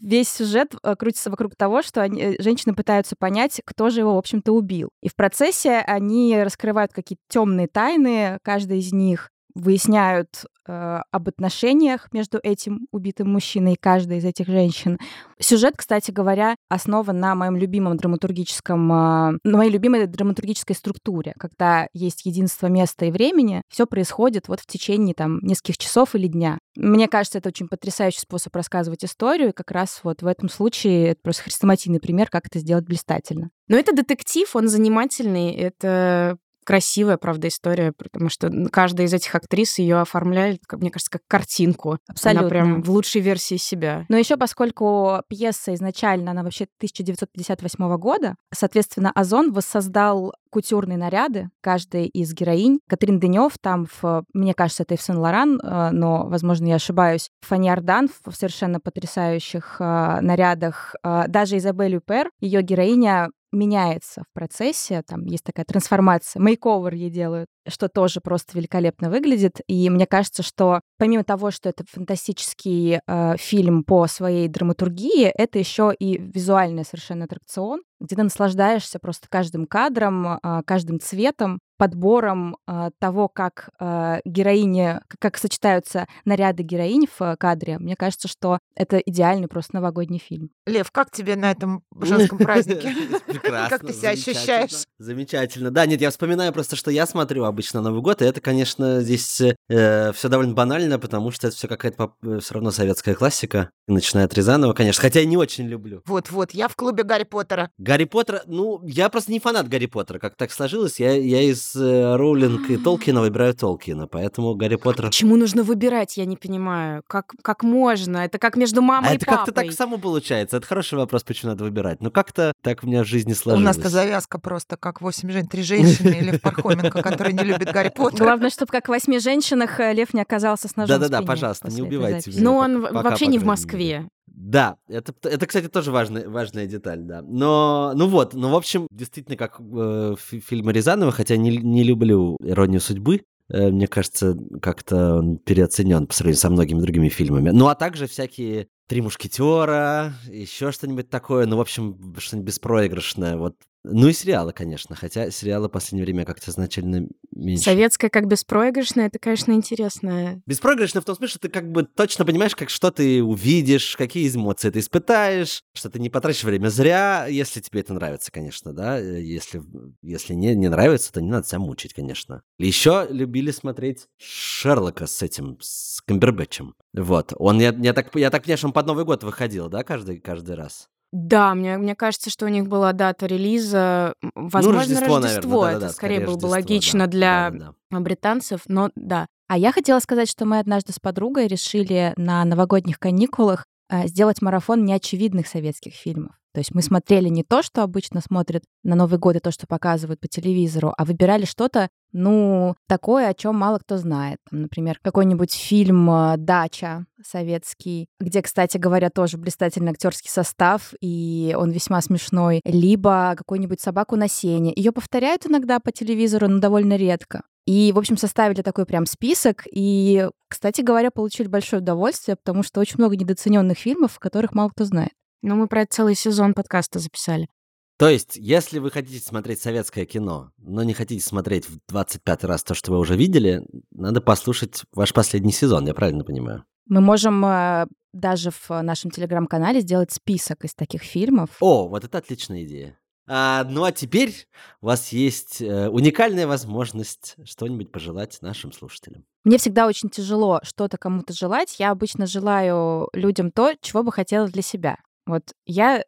весь сюжет э, крутится вокруг того, что они, э, женщины пытаются понять, кто же его, в общем-то, убил. И в процессе они раскрывают какие-то темные тайны, каждая из них выясняют э, об отношениях между этим убитым мужчиной и каждой из этих женщин. Сюжет, кстати говоря, основан на моем любимом драматургическом, э, на моей любимой драматургической структуре, когда есть единство места и времени, все происходит вот в течение там нескольких часов или дня. Мне кажется, это очень потрясающий способ рассказывать историю, и как раз вот в этом случае это просто хрестоматийный пример, как это сделать блистательно. Но это детектив, он занимательный, это красивая, правда, история, потому что каждая из этих актрис ее оформляет, мне кажется, как картинку. Абсолютно. Она прям в лучшей версии себя. Но еще поскольку пьеса изначально, она вообще 1958 года, соответственно, Озон воссоздал кутюрные наряды каждой из героинь. Катрин Денев там, в, мне кажется, это и в Сен-Лоран, э, но, возможно, я ошибаюсь. Фанни Ардан в совершенно потрясающих э, нарядах. Э, даже Изабель Юпер, ее героиня меняется в процессе, там есть такая трансформация, мейковер ей делают, что тоже просто великолепно выглядит. И мне кажется, что помимо того, что это фантастический э, фильм по своей драматургии, это еще и визуальный совершенно аттракцион, где ты наслаждаешься просто каждым кадром, э, каждым цветом, подбором э, того, как э, героини, как сочетаются наряды героинь в кадре, мне кажется, что это идеальный просто новогодний фильм. Лев, как тебе на этом женском празднике? Прекрасно. Как ты себя ощущаешь? Замечательно. Да, нет, я вспоминаю просто, что я смотрю обычно Новый год, и это, конечно, здесь э, все довольно банально, потому что это все какая-то э, все равно советская классика, начиная от Рязанова, конечно, хотя я не очень люблю. Вот-вот, я в клубе Гарри Поттера. Гарри Поттер, ну, я просто не фанат Гарри Поттера, как так сложилось, я, я из э, Роулинг и Толкина выбираю Толкина, поэтому Гарри Поттер... Почему нужно выбирать, я не понимаю. Как, как можно? Это как между мамой а и это папой. как-то так само получается. Это хороший вопрос, почему надо выбирать. Но как-то так у меня в жизни У сложилось. нас-то завязка просто как восемь женщин, три женщины или в Пархоменко, которые не любят Гарри Поттера. Главное, чтобы как в восьми женщинах э, Лев не оказался с ножом Да-да-да, пожалуйста, не убивайте меня. Но пока- он пока, вообще не в Москве. Да, это, это, кстати, тоже важная, важная деталь, да. Но, ну вот, ну, в общем, действительно, как э, фи- фильмы Рязанова, хотя не, не люблю «Иронию судьбы», э, мне кажется, как-то он переоценен по сравнению со многими другими фильмами. Ну, а также всякие «Три мушкетера», еще что-нибудь такое, ну, в общем, что-нибудь беспроигрышное, вот. Ну и сериалы, конечно, хотя сериалы в последнее время как-то значительно меньше. Советская как беспроигрышная, это, конечно, интересно. Беспроигрышно в том смысле, что ты как бы точно понимаешь, как что ты увидишь, какие эмоции ты испытаешь, что ты не потратишь время зря, если тебе это нравится, конечно, да. Э, Если, если не, не нравится, то не надо себя мучить, конечно. Еще любили смотреть Шерлока с этим, с Камбербэтчем. Вот. Он, я, я, так, я так понимаю, что он под Новый год выходил, да, каждый, каждый раз? Да, мне, мне кажется, что у них была дата релиза, м, возможно, Рождество, Рождество. наверное, это да-да-да, скорее скорее было бы логично да. для Да-да-да. британцев, но да. А я хотела сказать, что мы однажды с подругой решили на новогодних каникулах а, сделать марафон неочевидных советских фильмов. То есть мы смотрели не то, что обычно смотрят на Новый год и то, что показывают по телевизору, а выбирали что-то, ну, такое, о чем мало кто знает. Например, какой-нибудь фильм а, «Дача» советский, где, кстати говоря, тоже блистательный актерский состав, и он весьма смешной. Либо какую-нибудь «Собаку на сене». Ее повторяют иногда по телевизору, но довольно редко. И, в общем, составили такой прям список. И, кстати говоря, получили большое удовольствие, потому что очень много недооцененных фильмов, которых мало кто знает. Ну, мы про это целый сезон подкаста записали. То есть, если вы хотите смотреть советское кино, но не хотите смотреть в 25 раз то, что вы уже видели, надо послушать ваш последний сезон, я правильно понимаю? Мы можем э, даже в нашем телеграм-канале сделать список из таких фильмов. О, вот это отличная идея. А, ну а теперь у вас есть э, уникальная возможность что-нибудь пожелать нашим слушателям. Мне всегда очень тяжело что-то кому-то желать. Я обычно желаю людям то, чего бы хотела для себя. Вот я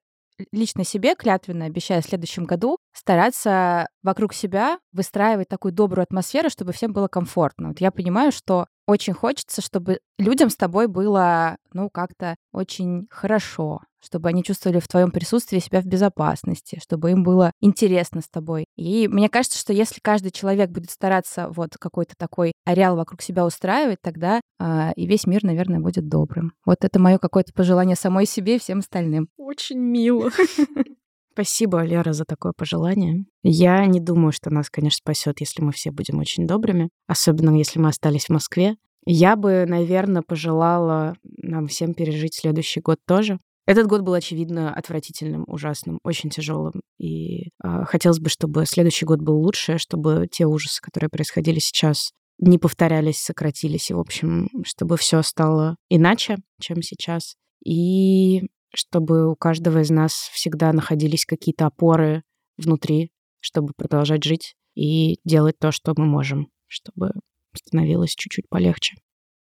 лично себе клятвенно обещаю в следующем году стараться вокруг себя выстраивать такую добрую атмосферу, чтобы всем было комфортно. Вот я понимаю, что очень хочется, чтобы людям с тобой было, ну, как-то очень хорошо, чтобы они чувствовали в твоем присутствии себя в безопасности, чтобы им было интересно с тобой. И мне кажется, что если каждый человек будет стараться вот какой-то такой ареал вокруг себя устраивать, тогда э, и весь мир, наверное, будет добрым. Вот это мое какое-то пожелание самой себе и всем остальным. Очень мило. Спасибо, Лера, за такое пожелание. Я не думаю, что нас, конечно, спасет, если мы все будем очень добрыми, особенно если мы остались в Москве. Я бы, наверное, пожелала нам всем пережить следующий год тоже. Этот год был, очевидно, отвратительным, ужасным, очень тяжелым. И э, хотелось бы, чтобы следующий год был лучше, чтобы те ужасы, которые происходили сейчас, не повторялись, сократились. И, в общем, чтобы все стало иначе, чем сейчас. И чтобы у каждого из нас всегда находились какие-то опоры внутри, чтобы продолжать жить и делать то, что мы можем, чтобы становилось чуть-чуть полегче.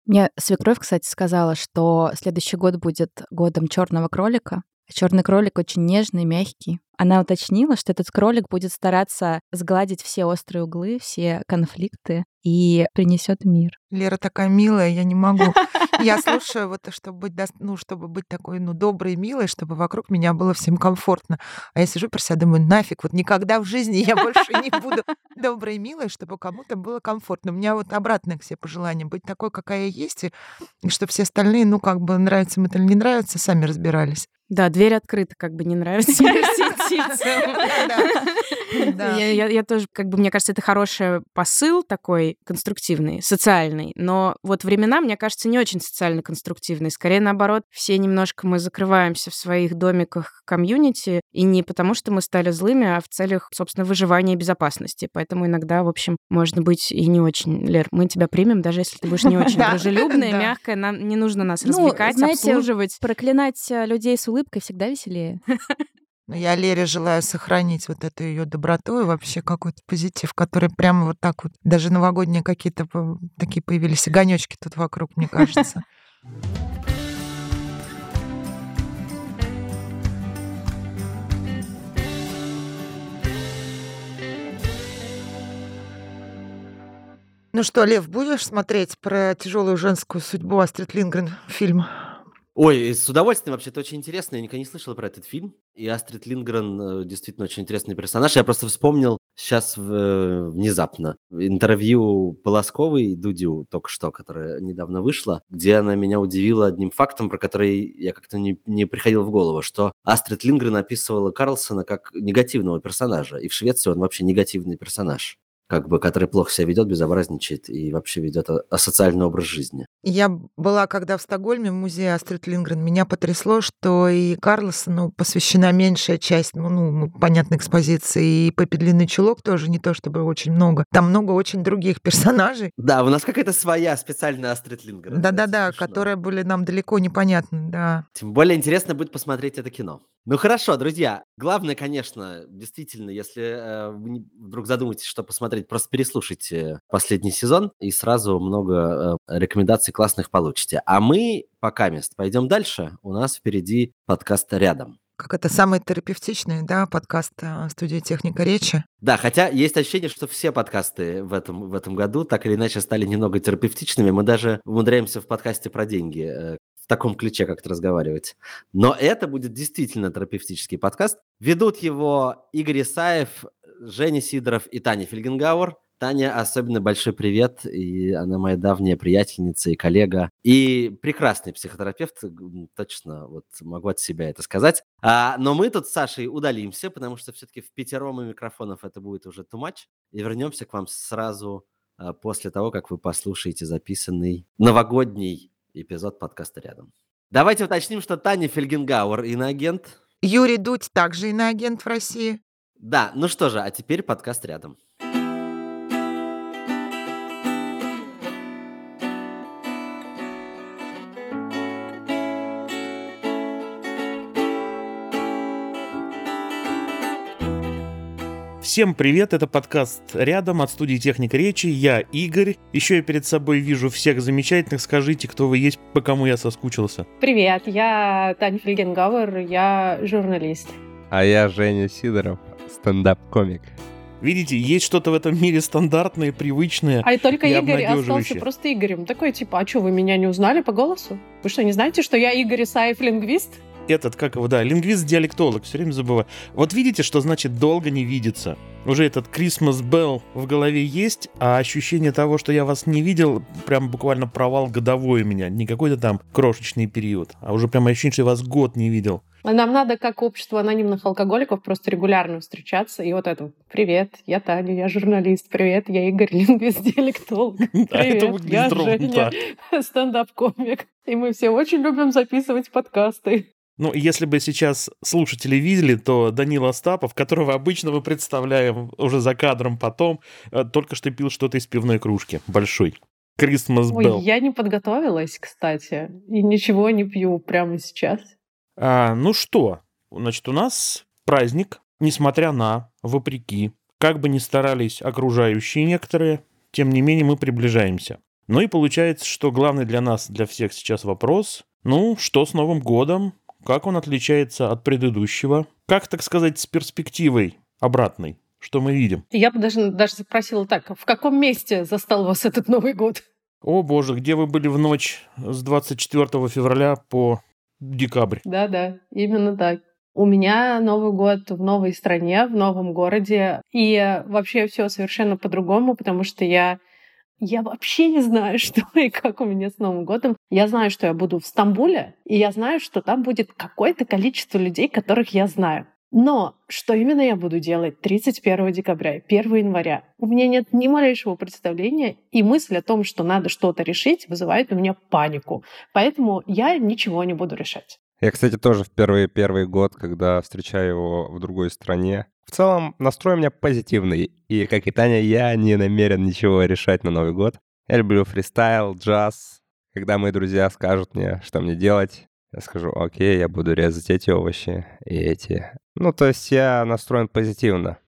Мне свекровь, кстати, сказала, что следующий год будет годом черного кролика. Черный кролик очень нежный, мягкий. Она уточнила, что этот кролик будет стараться сгладить все острые углы, все конфликты и принесет мир. Лера такая милая, я не могу. Я слушаю вот, чтобы быть, ну, чтобы быть такой, ну, доброй и милой, чтобы вокруг меня было всем комфортно. А я сижу про себя, думаю, нафиг, вот никогда в жизни я больше не буду доброй и милой, чтобы кому-то было комфортно. У меня вот обратное к себе пожелание, быть такой, какая я есть, и, и чтобы все остальные, ну, как бы нравится им это или не нравится, сами разбирались. Да, дверь открыта, как бы не нравится Я тоже, как бы, мне кажется, это хороший посыл такой конструктивный, социальный. Но вот времена, мне кажется, не очень социально конструктивные. Скорее, наоборот, все немножко мы закрываемся в своих домиках комьюнити, и не потому, что мы стали злыми, а в целях, собственно, выживания и безопасности. Поэтому иногда, в общем, можно быть и не очень. Лер, мы тебя примем, даже если ты будешь не очень дружелюбная, мягкая. Нам не нужно нас ну, развлекать, обслуживать. проклинать э, людей с улыбкой всегда веселее. Но я Лере желаю сохранить вот эту ее доброту и вообще какой-то позитив, который прямо вот так вот, даже новогодние какие-то такие появились огонечки тут вокруг, мне кажется. Ну что, Лев, будешь смотреть про тяжелую женскую судьбу Астрид Лингрен фильм? Ой, с удовольствием, вообще, это очень интересно. Я никогда не слышал про этот фильм. И Астрид Лингрен э, действительно очень интересный персонаж. Я просто вспомнил сейчас э, внезапно интервью Полосковой Дудю только что, которое недавно вышло, где она меня удивила одним фактом, про который я как-то не, не приходил в голову, что Астрид Лингрен описывала Карлсона как негативного персонажа. И в Швеции он вообще негативный персонаж как бы, который плохо себя ведет, безобразничает и вообще ведет асоциальный образ жизни. Я была когда в Стокгольме, в музее Астрид Лингрен, меня потрясло, что и Карлосону посвящена меньшая часть, ну, ну, понятной экспозиции, и Пеппи Длинный Чулок тоже не то чтобы очень много. Там много очень других персонажей. Да, у нас какая-то своя специальная Астрид Лингрен. Да-да-да, которые были нам далеко непонятны, да. Тем более интересно будет посмотреть это кино. Ну хорошо, друзья. Главное, конечно, действительно, если э, вы вдруг задумаетесь, что посмотреть, просто переслушайте последний сезон, и сразу много э, рекомендаций классных получите. А мы пока мест пойдем дальше. У нас впереди подкаст «Рядом» как это самый терапевтичный, да, подкаст э, студии «Техника речи». Да, хотя есть ощущение, что все подкасты в этом, в этом году так или иначе стали немного терапевтичными. Мы даже умудряемся в подкасте про деньги э, в таком ключе как-то разговаривать. Но это будет действительно терапевтический подкаст. Ведут его Игорь Исаев, Женя Сидоров и Таня Фельгенгауэр. Таня, особенно большой привет, и она моя давняя приятельница и коллега, и прекрасный психотерапевт, точно вот могу от себя это сказать. А, но мы тут с Сашей удалимся, потому что все-таки в пятером микрофонов это будет уже too much, и вернемся к вам сразу а, после того, как вы послушаете записанный новогодний эпизод подкаста «Рядом». Давайте уточним, что Таня Фельгенгауэр иноагент. Юрий Дудь также иноагент в России. Да, ну что же, а теперь подкаст «Рядом». Всем привет, это подкаст «Рядом» от студии «Техника речи». Я Игорь. Еще я перед собой вижу всех замечательных. Скажите, кто вы есть, по кому я соскучился. Привет, я Таня Фельгенгауэр, я журналист. А я Женя Сидоров, стендап-комик. Видите, есть что-то в этом мире стандартное, привычное А и только и Игорь остался просто Игорем. Такой типа, а что, вы меня не узнали по голосу? Вы что, не знаете, что я Игорь Исаев, лингвист? Этот, как его, да, лингвист-диалектолог, все время забываю. Вот видите, что значит долго не видеться? Уже этот Christmas Bell в голове есть, а ощущение того, что я вас не видел, прям буквально провал годовой у меня. Не какой-то там крошечный период, а уже прям ощущение, что я вас год не видел. Нам надо, как общество анонимных алкоголиков, просто регулярно встречаться. И вот это, привет, я Таня, я журналист, привет, я Игорь, лингвист-диалектолог. А это Привет, я Женя, стендап-комик. И мы все очень любим записывать подкасты. Ну, если бы сейчас слушатели видели, то Данил Остапов, которого обычно мы представляем уже за кадром потом, э, только что пил что-то из пивной кружки. Большой. Christmas Ой, Bell. я не подготовилась, кстати, и ничего не пью прямо сейчас. А, ну что, значит, у нас праздник, несмотря на, вопреки, как бы ни старались окружающие некоторые, тем не менее мы приближаемся. Ну и получается, что главный для нас, для всех сейчас вопрос, ну, что с Новым годом, как он отличается от предыдущего, как, так сказать, с перспективой обратной, что мы видим. Я бы даже, даже спросила так, в каком месте застал вас этот Новый год? О боже, где вы были в ночь с 24 февраля по декабрь? Да-да, именно так. У меня Новый год в новой стране, в новом городе. И вообще все совершенно по-другому, потому что я я вообще не знаю, что и как у меня с Новым годом. Я знаю, что я буду в Стамбуле, и я знаю, что там будет какое-то количество людей, которых я знаю. Но что именно я буду делать 31 декабря, 1 января, у меня нет ни малейшего представления, и мысль о том, что надо что-то решить, вызывает у меня панику. Поэтому я ничего не буду решать. Я, кстати, тоже в первый первый год, когда встречаю его в другой стране. В целом, настрой у меня позитивный. И, как и Таня, я не намерен ничего решать на Новый год. Я люблю фристайл, джаз. Когда мои друзья скажут мне, что мне делать, я скажу, окей, я буду резать эти овощи и эти. Ну, то есть я настроен позитивно.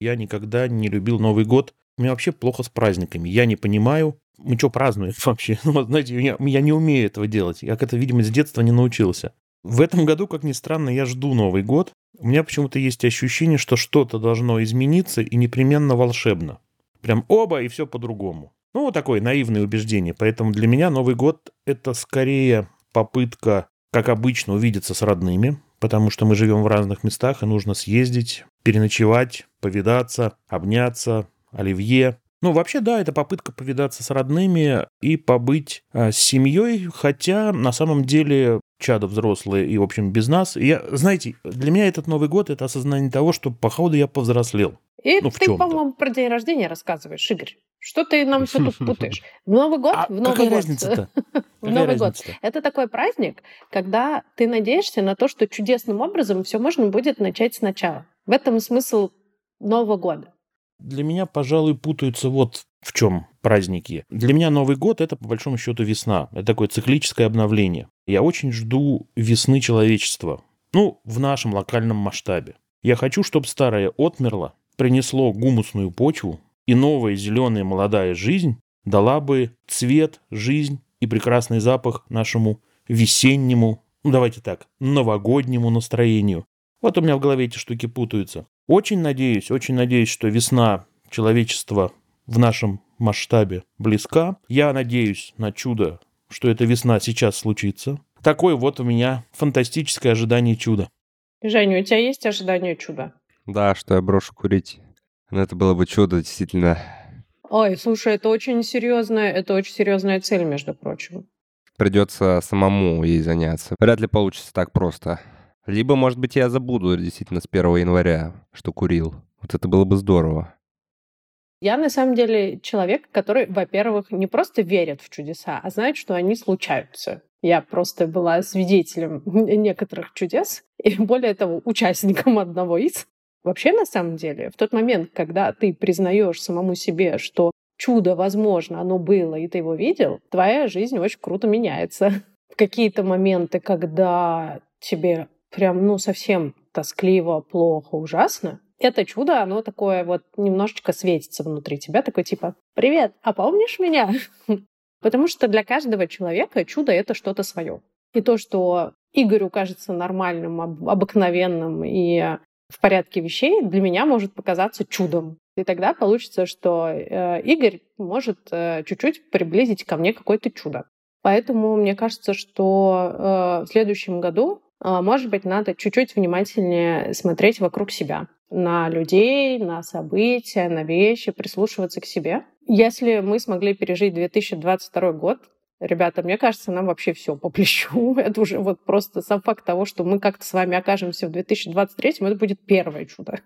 Я никогда не любил Новый год. У меня вообще плохо с праздниками. Я не понимаю, мы что празднуем вообще? Ну, знаете, я, я не умею этого делать. Я к это, видимо, с детства не научился. В этом году, как ни странно, я жду Новый год. У меня почему-то есть ощущение, что что-то должно измениться и непременно волшебно. Прям оба, и все по-другому. Ну, вот такое наивное убеждение. Поэтому для меня Новый год — это скорее попытка, как обычно, увидеться с родными, потому что мы живем в разных местах, и нужно съездить, переночевать, повидаться, обняться, оливье. Ну, вообще, да, это попытка повидаться с родными и побыть э, с семьей, хотя на самом деле чадо взрослые и, в общем, без нас. И я, знаете, для меня этот Новый год — это осознание того, что, походу, я повзрослел. И Ну, ты, по-моему, про день рождения рассказываешь, Игорь. Что ты нам все тут путаешь? В Новый год? А в Новый какая год. разница-то? В Какая Новый год. разница-то? Это такой праздник, когда ты надеешься на то, что чудесным образом все можно будет начать сначала. В этом смысл Нового года. Для меня, пожалуй, путаются вот в чем праздники. Для меня Новый год — это, по большому счету, весна. Это такое циклическое обновление. Я очень жду весны человечества. Ну, в нашем локальном масштабе. Я хочу, чтобы старое отмерло, принесло гумусную почву, и новая зеленая молодая жизнь дала бы цвет, жизнь и прекрасный запах нашему весеннему, ну давайте так, новогоднему настроению. Вот у меня в голове эти штуки путаются. Очень надеюсь, очень надеюсь, что весна человечества в нашем масштабе близка. Я надеюсь на чудо, что эта весна сейчас случится. такое вот у меня фантастическое ожидание чуда. Женя, у тебя есть ожидание чуда? Да, что я брошу курить. Но это было бы чудо, действительно. Ой, слушай, это очень серьезная, это очень серьезная цель, между прочим. Придется самому ей заняться. Вряд ли получится так просто. Либо, может быть, я забуду действительно с 1 января, что курил. Вот это было бы здорово. Я на самом деле человек, который, во-первых, не просто верит в чудеса, а знает, что они случаются. Я просто была свидетелем некоторых чудес, и более того, участником одного из. Вообще, на самом деле, в тот момент, когда ты признаешь самому себе, что чудо, возможно, оно было, и ты его видел, твоя жизнь очень круто меняется. В какие-то моменты, когда тебе прям, ну, совсем тоскливо, плохо, ужасно, это чудо, оно такое вот немножечко светится внутри тебя, такой типа «Привет, а помнишь меня?» Потому что для каждого человека чудо — это что-то свое. И то, что Игорю кажется нормальным, обыкновенным и в порядке вещей, для меня может показаться чудом. И тогда получится, что э, Игорь может э, чуть-чуть приблизить ко мне какое-то чудо. Поэтому мне кажется, что э, в следующем году, может быть, надо чуть-чуть внимательнее смотреть вокруг себя на людей, на события, на вещи, прислушиваться к себе. Если мы смогли пережить 2022 год, ребята, мне кажется, нам вообще все по плечу. Это уже вот просто сам факт того, что мы как-то с вами окажемся в 2023, это будет первое чудо.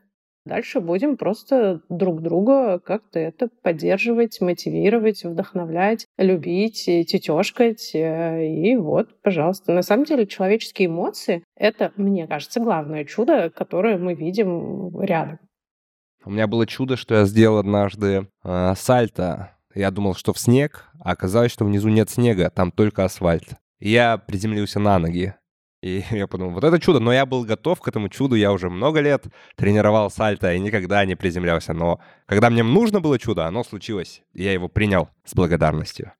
Дальше будем просто друг друга как-то это поддерживать, мотивировать, вдохновлять, любить, тетешкать. Э, и вот, пожалуйста. На самом деле человеческие эмоции — это, мне кажется, главное чудо, которое мы видим рядом. У меня было чудо, что я сделал однажды э, сальто. Я думал, что в снег, а оказалось, что внизу нет снега, там только асфальт. Я приземлился на ноги. И я подумал, вот это чудо, но я был готов к этому чуду, я уже много лет тренировал сальто и никогда не приземлялся, но когда мне нужно было чудо, оно случилось, и я его принял с благодарностью.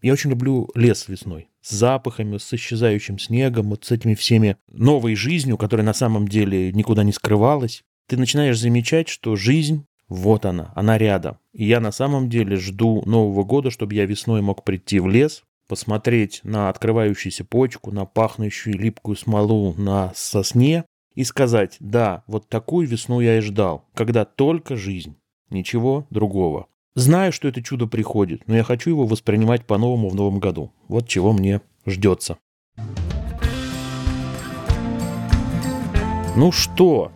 Я очень люблю лес весной. С запахами, с исчезающим снегом, вот с этими всеми новой жизнью, которая на самом деле никуда не скрывалась. Ты начинаешь замечать, что жизнь, вот она, она рядом. И я на самом деле жду Нового года, чтобы я весной мог прийти в лес, посмотреть на открывающуюся почку, на пахнущую липкую смолу на сосне и сказать, да, вот такую весну я и ждал, когда только жизнь, ничего другого. Знаю, что это чудо приходит, но я хочу его воспринимать по-новому в новом году. Вот чего мне ждется. Ну что,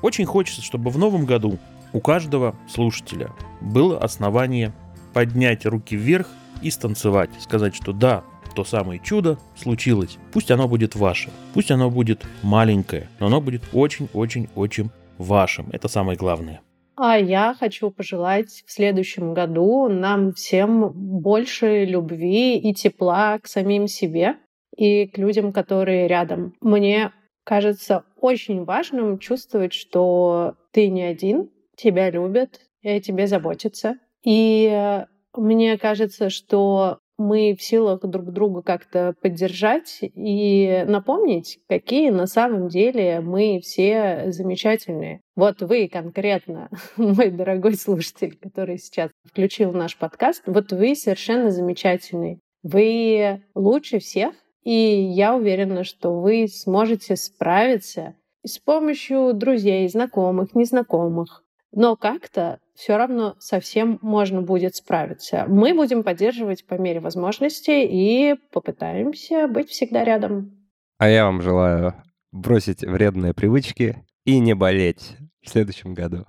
очень хочется, чтобы в новом году у каждого слушателя было основание поднять руки вверх и станцевать, сказать, что да, то самое чудо случилось. Пусть оно будет ваше, пусть оно будет маленькое, но оно будет очень-очень-очень вашим. Это самое главное. А я хочу пожелать в следующем году нам всем больше любви и тепла к самим себе и к людям, которые рядом. Мне кажется очень важным чувствовать, что ты не один, тебя любят, и о тебе заботятся. И мне кажется, что мы в силах друг друга как-то поддержать и напомнить, какие на самом деле мы все замечательные. Вот вы конкретно, мой дорогой слушатель, который сейчас включил наш подкаст, вот вы совершенно замечательный. Вы лучше всех, и я уверена, что вы сможете справиться с помощью друзей, знакомых, незнакомых, но как-то все равно совсем можно будет справиться. Мы будем поддерживать по мере возможности и попытаемся быть всегда рядом. А я вам желаю бросить вредные привычки и не болеть в следующем году.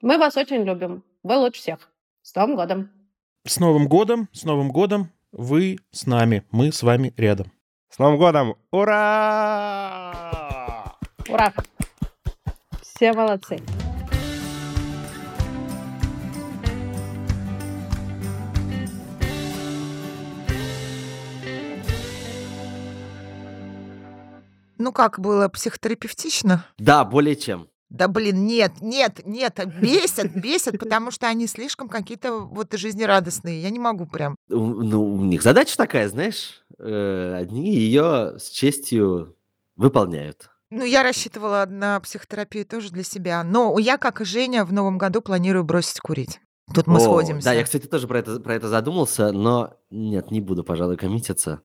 Мы вас очень любим. Вы лучше всех. С Новым годом! С Новым годом! С Новым годом! Вы с нами, мы с вами рядом. С Новым годом! Ура! Ура! Все молодцы! Ну как было психотерапевтично? Да, более чем. Да блин, нет, нет, нет, бесят, бесят, потому что они слишком какие-то вот жизнерадостные. Я не могу прям. Ну, у них задача такая, знаешь, э, одни ее с честью выполняют. Ну, я рассчитывала на психотерапию тоже для себя. Но я, как и Женя, в новом году планирую бросить курить. Тут мы О, сходимся. Да, я, кстати, тоже про это, про это задумался, но нет, не буду, пожалуй, коммититься.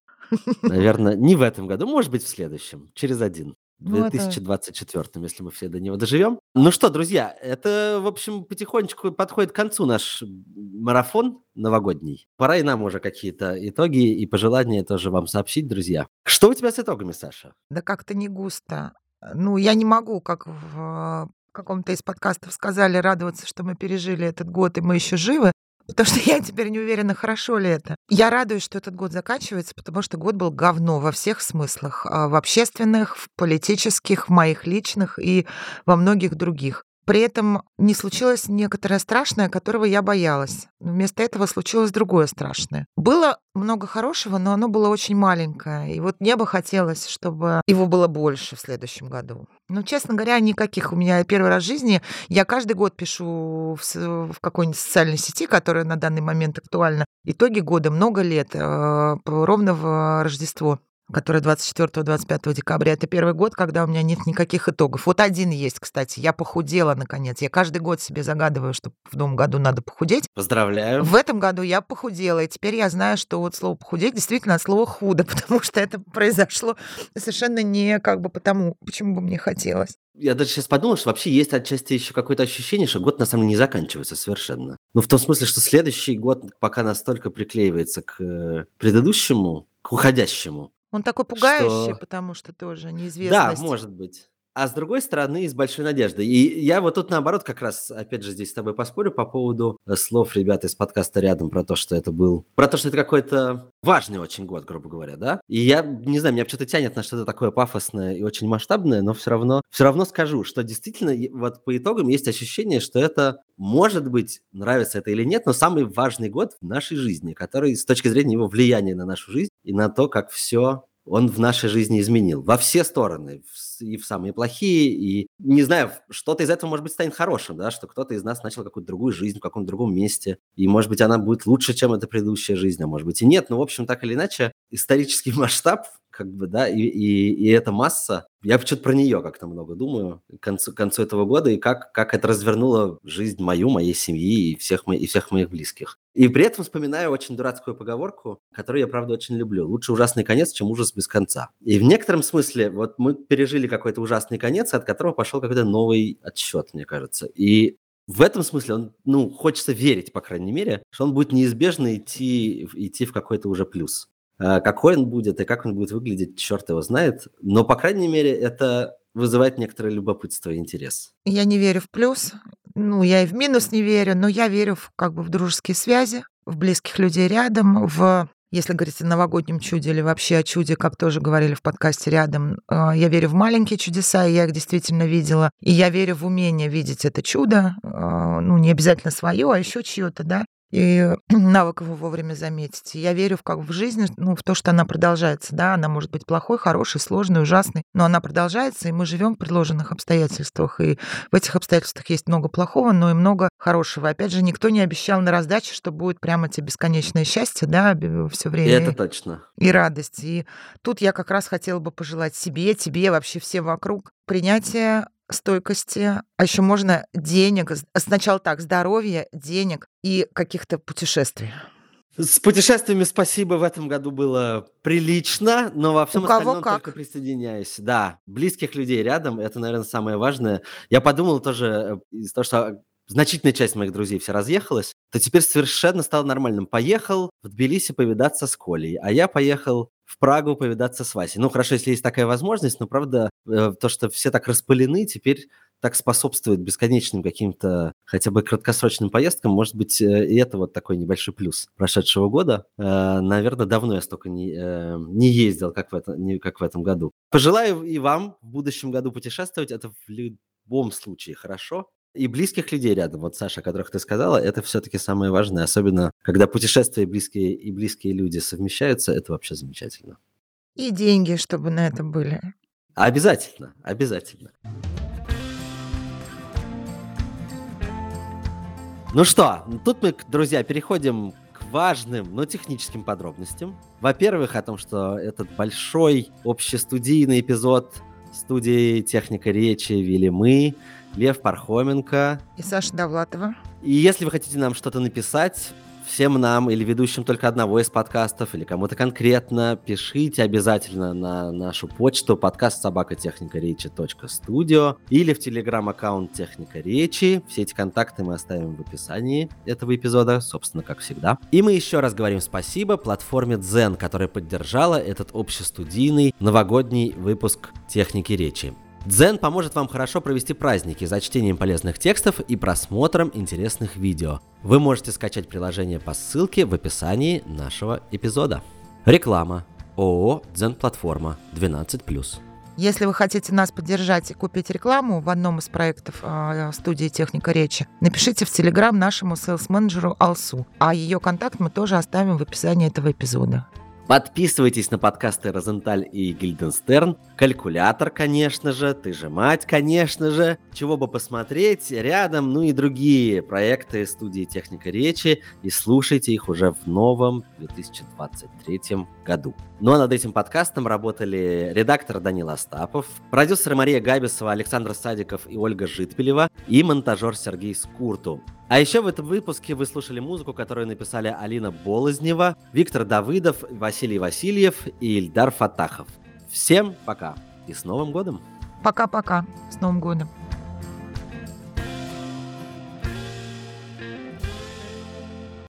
Наверное, не в этом году, может быть, в следующем, через один. В Ну, это 2024, если мы все до него доживем. Ну что, друзья, это, в общем, потихонечку подходит к концу наш марафон новогодний. Пора и нам уже какие-то итоги и пожелания тоже вам сообщить, друзья. Что у тебя с итогами, Саша? Да как-то не густо. Ну, я не могу, как в каком-то из подкастов сказали, радоваться, что мы пережили этот год, и мы еще живы. Потому что я теперь не уверена, хорошо ли это. Я радуюсь, что этот год заканчивается, потому что год был говно во всех смыслах. а, В общественных, в политических, в моих личных и во многих других. При этом не случилось некоторое страшное, которого я боялась. Но Вместо этого случилось другое страшное. Было много хорошего, но оно было очень маленькое. И вот мне бы хотелось, чтобы его было больше в следующем году. Ну, честно говоря, никаких. У меня первый раз в жизни я каждый год пишу в, какой-нибудь социальной сети, которая на данный момент актуальна. Итоги года много лет, э, ровно в Рождество которое 24-25 декабря. Это первый год, когда у меня нет никаких итогов. Вот один есть, кстати. Я похудела, наконец. Я каждый год себе загадываю, что в новом году надо похудеть. Поздравляю. В этом году я похудела, и теперь я знаю, что вот слово похудеть действительно от слова худо, потому что это произошло совершенно не как бы потому, почему бы мне хотелось. Я даже сейчас подумал, что вообще есть отчасти еще какое-то ощущение, что год на самом деле не заканчивается совершенно. Ну, в том смысле, что следующий год пока настолько приклеивается к э, предыдущему, к уходящему. Он такой пугающий, Что- потому что тоже Да, неизвестность. может быть. А с другой стороны, с большой надеждой. И я вот тут наоборот как раз, опять же, здесь с тобой поспорю по поводу э, слов ребят из подкаста рядом про то, что это был... Про то, что это какой-то важный очень год, грубо говоря, да? И я, не знаю, меня что-то тянет на что-то такое пафосное и очень масштабное, но все равно, все равно скажу, что действительно вот по итогам есть ощущение, что это, может быть, нравится это или нет, но самый важный год в нашей жизни, который с точки зрения его влияния на нашу жизнь и на то, как все он в нашей жизни изменил. Во все стороны. И в самые плохие, и, не знаю, что-то из этого, может быть, станет хорошим, да, что кто-то из нас начал какую-то другую жизнь в каком-то другом месте, и, может быть, она будет лучше, чем эта предыдущая жизнь, а может быть и нет. Но, в общем, так или иначе, исторический масштаб, как бы, да, и, и, и эта масса, я почему-то про нее как-то много думаю к концу, к концу этого года, и как, как это развернуло жизнь мою, моей семьи и всех, мо- и всех моих близких. И при этом вспоминаю очень дурацкую поговорку, которую я, правда, очень люблю. Лучше ужасный конец, чем ужас без конца. И в некотором смысле вот мы пережили какой-то ужасный конец, от которого пошел какой-то новый отсчет, мне кажется. И в этом смысле он, ну, хочется верить, по крайней мере, что он будет неизбежно идти, идти в какой-то уже плюс. А Какой он будет и как он будет выглядеть, черт его знает. Но, по крайней мере, это вызывает некоторое любопытство и интерес. Я не верю в плюс, ну, я и в минус не верю, но я верю в, как бы в дружеские связи, в близких людей рядом, в если говорить о новогоднем чуде или вообще о чуде, как тоже говорили в подкасте рядом, э, я верю в маленькие чудеса, и я их действительно видела. И я верю в умение видеть это чудо, э, ну, не обязательно свое, а еще чье-то, да, и навык его вовремя заметить. И я верю в как в жизнь, ну, в то, что она продолжается, да, она может быть плохой, хорошей, сложной, ужасной, но она продолжается, и мы живем в предложенных обстоятельствах, и в этих обстоятельствах есть много плохого, но и много хорошего. Опять же, никто не обещал на раздаче, что будет прямо тебе бесконечное счастье, да, все И время. это точно. и радость. И тут я как раз хотела бы пожелать себе, тебе, вообще всем вокруг принятия стойкости, а еще можно денег, сначала так, здоровья, денег и каких-то путешествий. С путешествиями спасибо в этом году было прилично, но во всем кого остальном как. только присоединяюсь. Да, близких людей рядом, это, наверное, самое важное. Я подумал тоже э, из того, что значительная часть моих друзей все разъехалась, то теперь совершенно стало нормальным. Поехал в Тбилиси повидаться с Колей, а я поехал в Прагу повидаться с Васей. Ну, хорошо, если есть такая возможность, но, правда, э, то, что все так распылены, теперь так способствует бесконечным каким-то хотя бы краткосрочным поездкам. Может быть, э, и это вот такой небольшой плюс прошедшего года. Э, Наверное, давно я столько не, не ездил, как в, это, не, как в этом году. Пожелаю и вам в будущем году путешествовать. Это в любом случае хорошо. И близких людей рядом, вот Саша, о которых ты сказала, это все-таки самое важное, особенно когда путешествия и близкие, и близкие люди совмещаются, это вообще замечательно. И деньги, чтобы на это были. Обязательно, обязательно. Ну что, тут мы, друзья, переходим к важным, но техническим подробностям. Во-первых, о том, что этот большой общестудийный эпизод студии «Техника речи» вели мы, Лев Пархоменко. И Саша Довлатова. И если вы хотите нам что-то написать, всем нам или ведущим только одного из подкастов, или кому-то конкретно, пишите обязательно на нашу почту подкаст собака техника речи студио или в телеграм-аккаунт Техника Речи. Все эти контакты мы оставим в описании этого эпизода, собственно, как всегда. И мы еще раз говорим спасибо платформе Zen, которая поддержала этот общестудийный новогодний выпуск Техники Речи. Дзен поможет вам хорошо провести праздники за чтением полезных текстов и просмотром интересных видео. Вы можете скачать приложение по ссылке в описании нашего эпизода. Реклама. ООО «Дзен Платформа» 12+. Если вы хотите нас поддержать и купить рекламу в одном из проектов э, студии «Техника речи», напишите в Телеграм нашему селс-менеджеру Алсу, а ее контакт мы тоже оставим в описании этого эпизода. Подписывайтесь на подкасты Розенталь и Гильденстерн. Калькулятор, конечно же, Ты же мать, конечно же. Чего бы посмотреть рядом, ну и другие проекты студии Техника Речи. И слушайте их уже в новом 2023 году. Ну а над этим подкастом работали редактор Данил Остапов, продюсеры Мария Габисова, Александр Садиков и Ольга Житпелева и монтажер Сергей Скурту. А еще в этом выпуске вы слушали музыку, которую написали Алина Болознева, Виктор Давыдов, Василий Васильев и Ильдар Фатахов. Всем пока и с Новым годом! Пока-пока, с Новым годом!